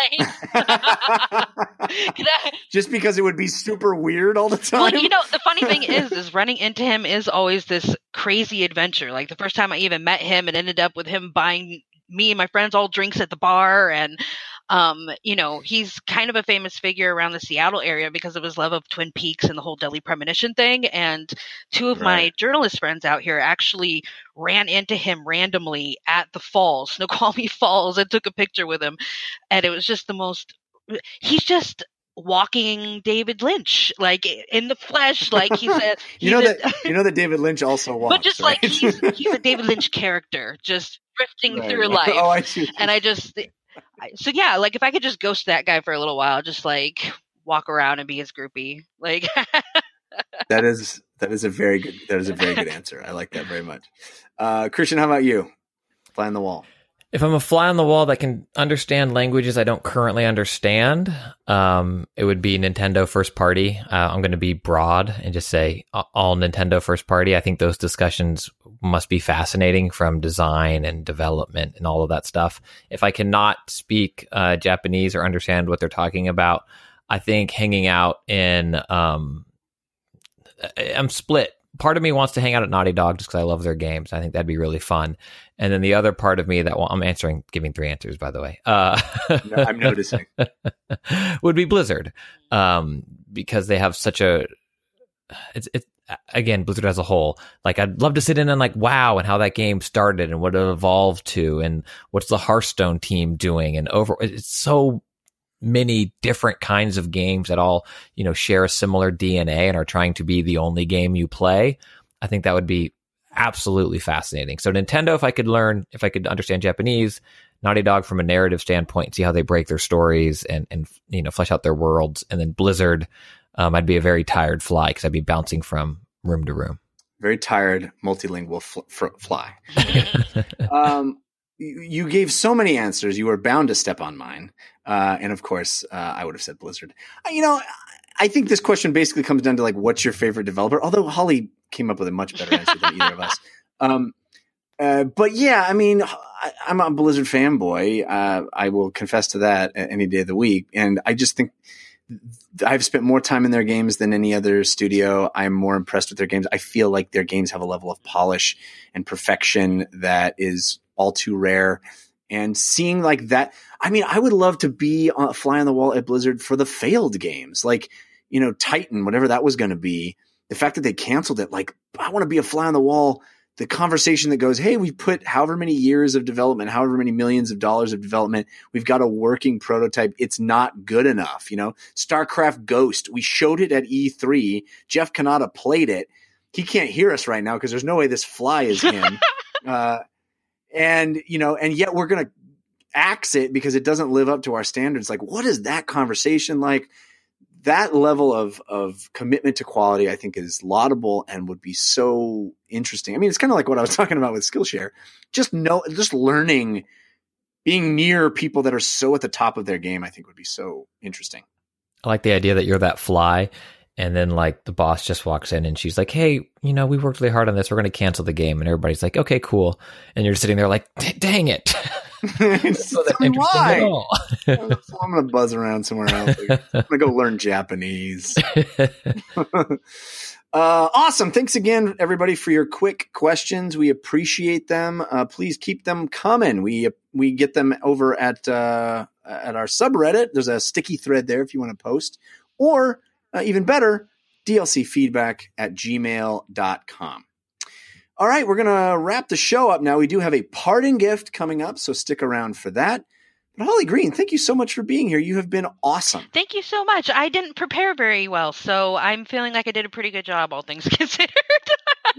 I, <laughs> Just because it would be super weird all the time. well, you know, the funny thing <laughs> is, is running into him is always this crazy adventure. Like the first time I even met him, it ended up with him buying me and my friends all drinks at the bar, and um, you know, he's kind of a famous figure around the Seattle area because of his love of Twin Peaks and the whole Deadly Premonition thing. And two of my journalist friends out here actually ran into him randomly at the falls, Snoqualmie <laughs> Falls, and took a picture with him, and it was just the most. He's just walking David Lynch, like in the flesh, like he said. <laughs> you know a- that you know that David Lynch also <laughs> walks, but just right? like he's he's a David Lynch character, just drifting Right. through life. Oh, I see. and I just, so yeah, like if I could just ghost that guy for a little while, just like walk around and be his groupie, like <laughs> that is that is a very good that is a very good <laughs> answer. I like that very much. Uh, Christian, how about you? Fly on the wall. If I'm a fly on the wall that can understand languages I don't currently understand, um, it would be Nintendo first party. Uh, I'm going to be broad and just say all Nintendo first party. I think those discussions must be fascinating from design and development and all of that stuff. If I cannot speak uh, Japanese or understand what they're talking about, I think hanging out in um, I'm split. Part of me wants to hang out at Naughty Dog just because I love their games. I think that'd be really fun. And then the other part of me that well, I'm answering, giving three answers, by the way, uh, No, I'm noticing. <laughs> would be Blizzard, um, because they have such a. It's it's again Blizzard as a whole. Like I'd love to sit in and like wow and how that game started and what it evolved to and what's the Hearthstone team doing and over. It's so many different kinds of games that all you know share a similar DNA and are trying to be the only game you play. I think that would be absolutely fascinating. So Nintendo, if I could learn, if I could understand Japanese, Naughty Dog from a narrative standpoint, see how they break their stories and and you know flesh out their worlds, and then Blizzard, um, I'd be a very tired fly because I'd be bouncing from room to room. Very tired, multilingual fl- fr- fly. <laughs> um, you, gave so many answers. You were bound to step on mine, uh, and of course, uh, I would have said Blizzard. Uh, You know, I think this question basically comes down to like, what's your favorite developer? Although Holly came up with a much better answer than either of us. <laughs> Um, Uh, but yeah, I mean, I, I'm a Blizzard fanboy. Uh, I will confess to that any day of the week. And I just think I've spent more time in their games than any other studio. I'm more impressed with their games. I feel like their games have a level of polish and perfection that is all too rare. And seeing like that, I mean, I would love to be a fly on the wall at Blizzard for the failed games, like you know Titan, whatever that was going to be. The fact that they canceled it, like I want to be a fly on the wall the conversation that goes, Hey, we put however many years of development, however many millions of dollars of development. We've got a working prototype. It's not good enough. You know, StarCraft Ghost, we showed it at E3. Jeff Cannata played it. He can't hear us right now because there's no way this fly is him. <laughs> uh, and, you know, and yet we're going to axe it because it doesn't live up to our standards. Like, what is that conversation like? That level of of commitment to quality, I think, is laudable and would be so interesting. I mean, it's kind of like what I was <laughs> talking about with Skillshare. Just know, just learning, being near people that are so at the top of their game, I think would be so interesting. I like the idea that you're that fly, and then like the boss just walks in and she's like, "Hey, you know, we worked really hard on this. We're going to cancel the game," and everybody's like, "Okay, cool." And you're sitting there like, "Dang it!" <laughs> <laughs> so me why. <laughs> I'm going to buzz around somewhere else. I'm going to go learn Japanese. uh, awesome. Thanks again, everybody, for your quick questions. We appreciate them. Uh, please keep them coming. We we get them over at uh, at our subreddit. There's a sticky thread there if you want to post, or uh, even better, DLC feedback at gmail.com. All right, we're going to wrap the show up now. We do have a parting gift coming up, so stick around for that. But Holly Green, thank you so much for being here. You have been awesome. Thank you so much. I didn't prepare very well, so I'm feeling like I did a pretty good job, all things <laughs> considered.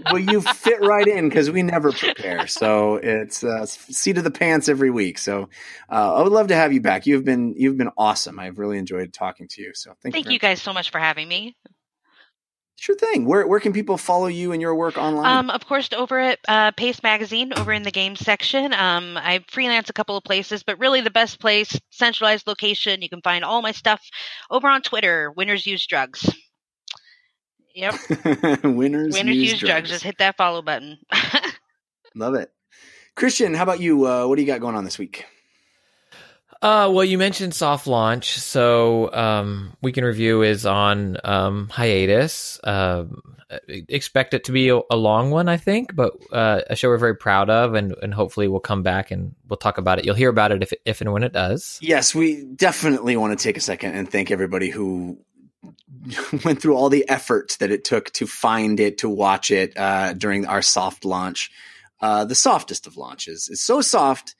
well, you fit right in because we never prepare. So it's uh, seat of the pants every week. So uh, I would love to have you back. You've been you've been awesome. I've really enjoyed talking to you. So thank, Thank you. you guys so much for having me. Sure thing. Where where can people follow you and your work online? Um, of course, over at uh, Paste Magazine, over in the games section. Um, I freelance a couple of places, but really the best place, centralized location. You can find all my stuff over on Twitter. Winners use drugs. Yep, <laughs> Winners, winners use, use drugs. Just hit that follow button. <laughs> Love it. Christian, how about you? Uh, what do you got going on this week? Uh, well, you mentioned soft launch, so um, Weekend Review is on um, hiatus. Um, expect it to be a, a long one, I think, but uh, a show we're very proud of, and, and hopefully we'll come back and we'll talk about it. You'll hear about it if if and when it does. Yes, we definitely want to take a second and thank everybody who <laughs> went through all the effort that it took to find it, to watch it uh, during our soft launch. Uh, the softest of launches. It's so soft,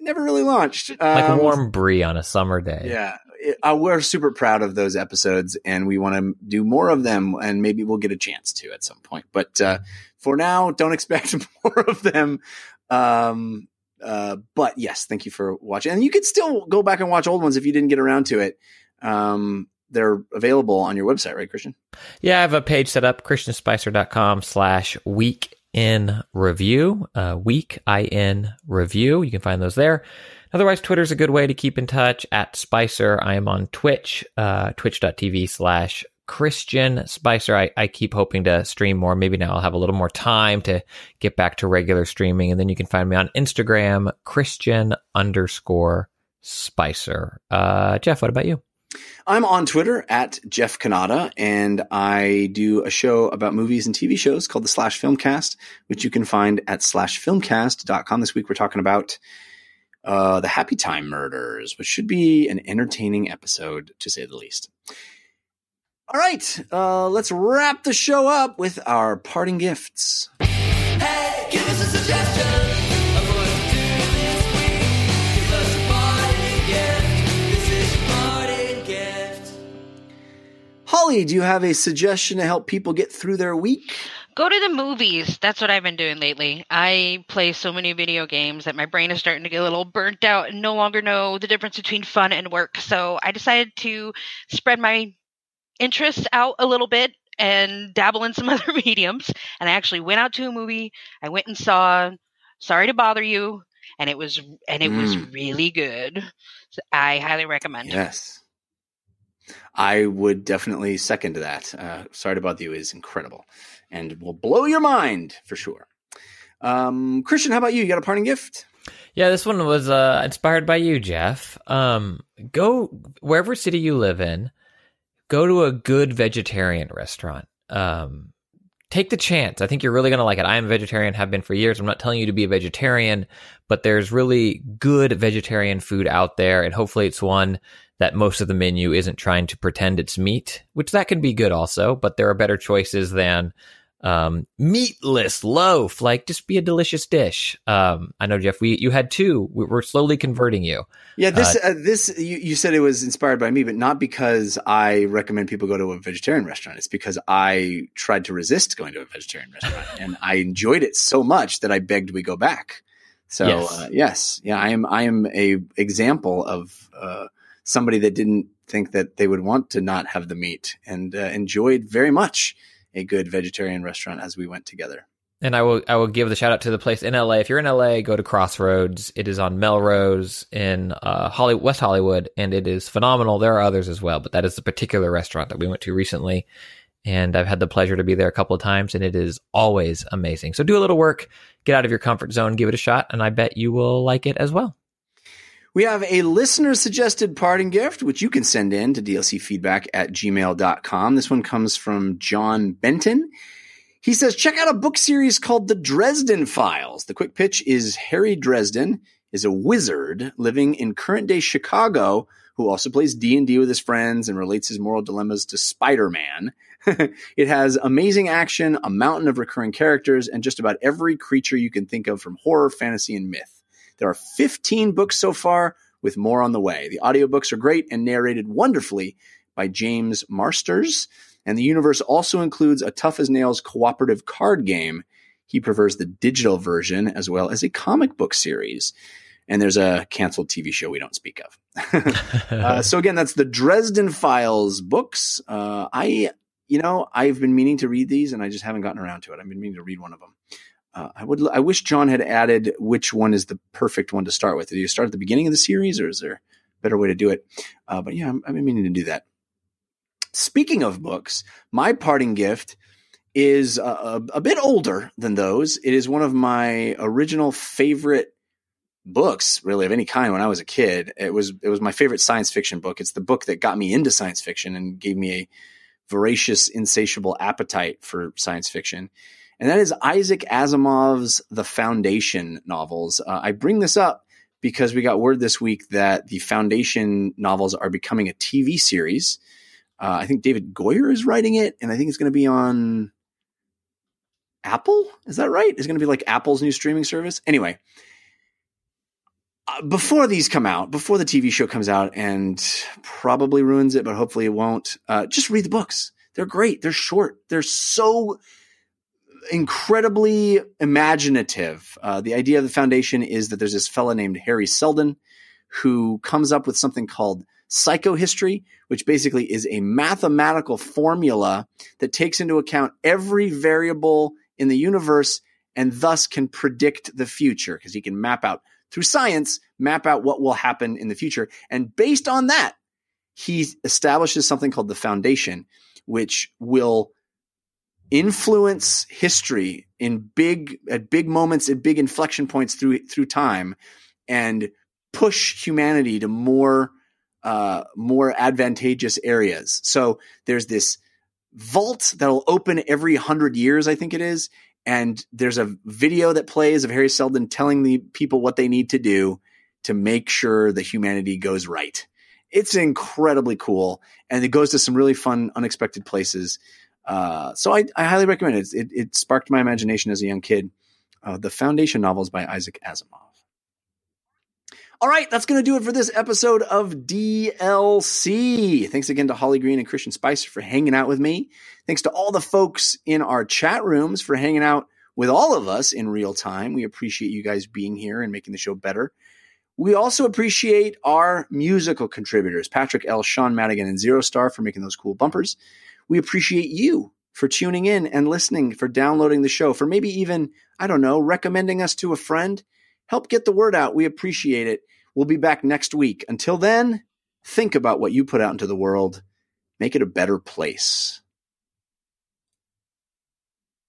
never really launched. Like Um, warm brie on a summer day. Yeah, it, uh, we're super proud of those episodes, and we want to do more of them, and maybe we'll get a chance to at some point. But uh, for now, don't <laughs> expect more of them. Um, uh, but yes, thank you for watching, and you could still go back and watch old ones if you didn't get around to it. Um, they're available on your website, right, Christian? Yeah, I have a page set up, christianspicer.com slash week in review, uh, week in review. You can find those there. Otherwise, Twitter's a good way to keep in touch at Spicer. I am on Twitch, uh, twitch.tv slash Christian Spicer. I, I keep hoping to stream more. Maybe now I'll have a little more time to get back to regular streaming. And then you can find me on Instagram, Christian underscore Spicer. Uh, Jeff, what about you? I'm on Twitter at Jeff Cannata, and I do a show about movies and TV shows called the Slash Filmcast, which you can find at slashfilmcast.com. This week we're talking about uh, the Happy Time Murders, which should be an entertaining episode, to say the least. All right, uh, let's wrap the show up with our parting gifts. Hey, give us a suggestion Holly, do you have a suggestion to help people get through their week? Go to the movies. That's what I've been doing lately. I play so many video games that my brain is starting to get a little burnt out and no longer know the difference between fun and work. So I decided to spread my interests out a little bit and dabble in some <laughs> other mediums. And I actually went out to a movie. I went and saw Sorry to Bother You, and it was and it was Mm. really good. So I highly recommend. It. Yes. I would definitely second that. Uh, Sorry about you is incredible and will blow your mind for sure. Um, Christian, how about you? You got a parting gift? Yeah, this one was uh, inspired by you, Jeff. Um, go wherever city you live in, go to a good vegetarian restaurant. Um, take the chance. I think you're really going to like it. I am a vegetarian, have been for years. I'm not telling you to be a vegetarian, but there's really good vegetarian food out there, and hopefully it's one that most of the menu isn't trying to pretend it's meat, which that can be good also, but there are better choices than um, meatless loaf. Like, just be a delicious dish. Um, I know, Jeff, we you had two. We- We're slowly converting you. Yeah, this uh, this you, you said it was inspired by me, but not because I recommend people go to a vegetarian restaurant. It's because I tried to resist going to a vegetarian restaurant, <laughs> and I enjoyed it so much that I begged we go back. So Yes. uh, yes, yeah, I am I am a example of uh, somebody that didn't think that they would want to not have the meat and uh, enjoyed very much a good vegetarian restaurant as we went together. And I will I will give the shout out to the place in LA. If you're in LA, go to Crossroads. It is on Melrose in uh, West Hollywood, and it is phenomenal. There are others as well, but that is the particular restaurant that we went to recently, and I've had the pleasure to be there a couple of times, and it is always amazing. So do a little work, get out of your comfort zone, give it a shot, and I bet you will like it as well. We have a listener suggested parting gift, which you can send in to dlcfeedback at gmail.com. This one comes from John Benton. He says, check out a book series called The Dresden Files. The quick pitch is Harry Dresden is a wizard living in current day Chicago who also plays D&D with his friends and relates his moral dilemmas to Spider-Man. <laughs> it has amazing action, a mountain of recurring characters, and just about every creature you can think of from horror, fantasy, and myth. There are 15 books so far, with more on the way. The audiobooks are great and narrated wonderfully by James Marsters. And the universe also includes a tough as nails cooperative card game. He prefers the digital version as well as a comic book series. And there's a canceled TV show we don't speak of. <laughs> uh, so again, that's the Dresden Files books. Uh, I, you know, I've been meaning to read these, and I just haven't gotten around to it. I've been meaning to read one of them. Uh, I would. I wish John had added which one is the perfect one to start with. Do you start at the beginning of the series, or is there a better way to do it? Uh, but yeah, I'm, been meaning to do that. Speaking of books, my parting gift is a, a, a bit older than those. It is one of my original favorite books, really of any kind. When I was a kid, it was it was my favorite science fiction book. It's the book that got me into science fiction and gave me a voracious, insatiable appetite for science fiction. And that is Isaac Asimov's The Foundation novels. Uh, I bring this up because we got word this week that the Foundation novels are becoming a TV series. Uh, I think David Goyer is writing it, and I think it's going to be on Apple. Is that right? It's going to be like Apple's new streaming service. Anyway, uh, before these come out, before the TV show comes out and probably ruins it, but hopefully it won't, uh, just read the books. They're great. They're short. They're so incredibly imaginative. Uh, the idea of the foundation is that there's this fella named Hari Seldon who comes up with something called psychohistory, which basically is a mathematical formula that takes into account every variable in the universe and thus can predict the future because he can map out through science, map out what will happen in the future. And based on that, he establishes something called the foundation, which will influence history in big at big moments at big inflection points through through time and push humanity to more uh, more advantageous areas. So there's this vault that'll open every hundred years, I think it is, and there's a video that plays of Hari Seldon telling the people what they need to do to make sure the humanity goes right. It's incredibly cool, and it goes to some really fun, unexpected places. Uh, so I, I highly recommend it. it. It sparked my imagination as a young kid. Uh, the Foundation novels by Isaac Asimov. All right, that's going to do it for this episode of DLC. Thanks again to Holly Green and Christian Spicer for hanging out with me. Thanks to all the folks in our chat rooms for hanging out with all of us in real time. We appreciate you guys being here and making the show better. We also appreciate our musical contributors, Patrick L., Sean Madigan, and Zero Star for making those cool bumpers. We appreciate you for tuning in and listening, for downloading the show, for maybe even, I don't know, recommending us to a friend. Help get the word out. We appreciate it. We'll be back next week. Until then, think about what you put out into the world. Make it a better place.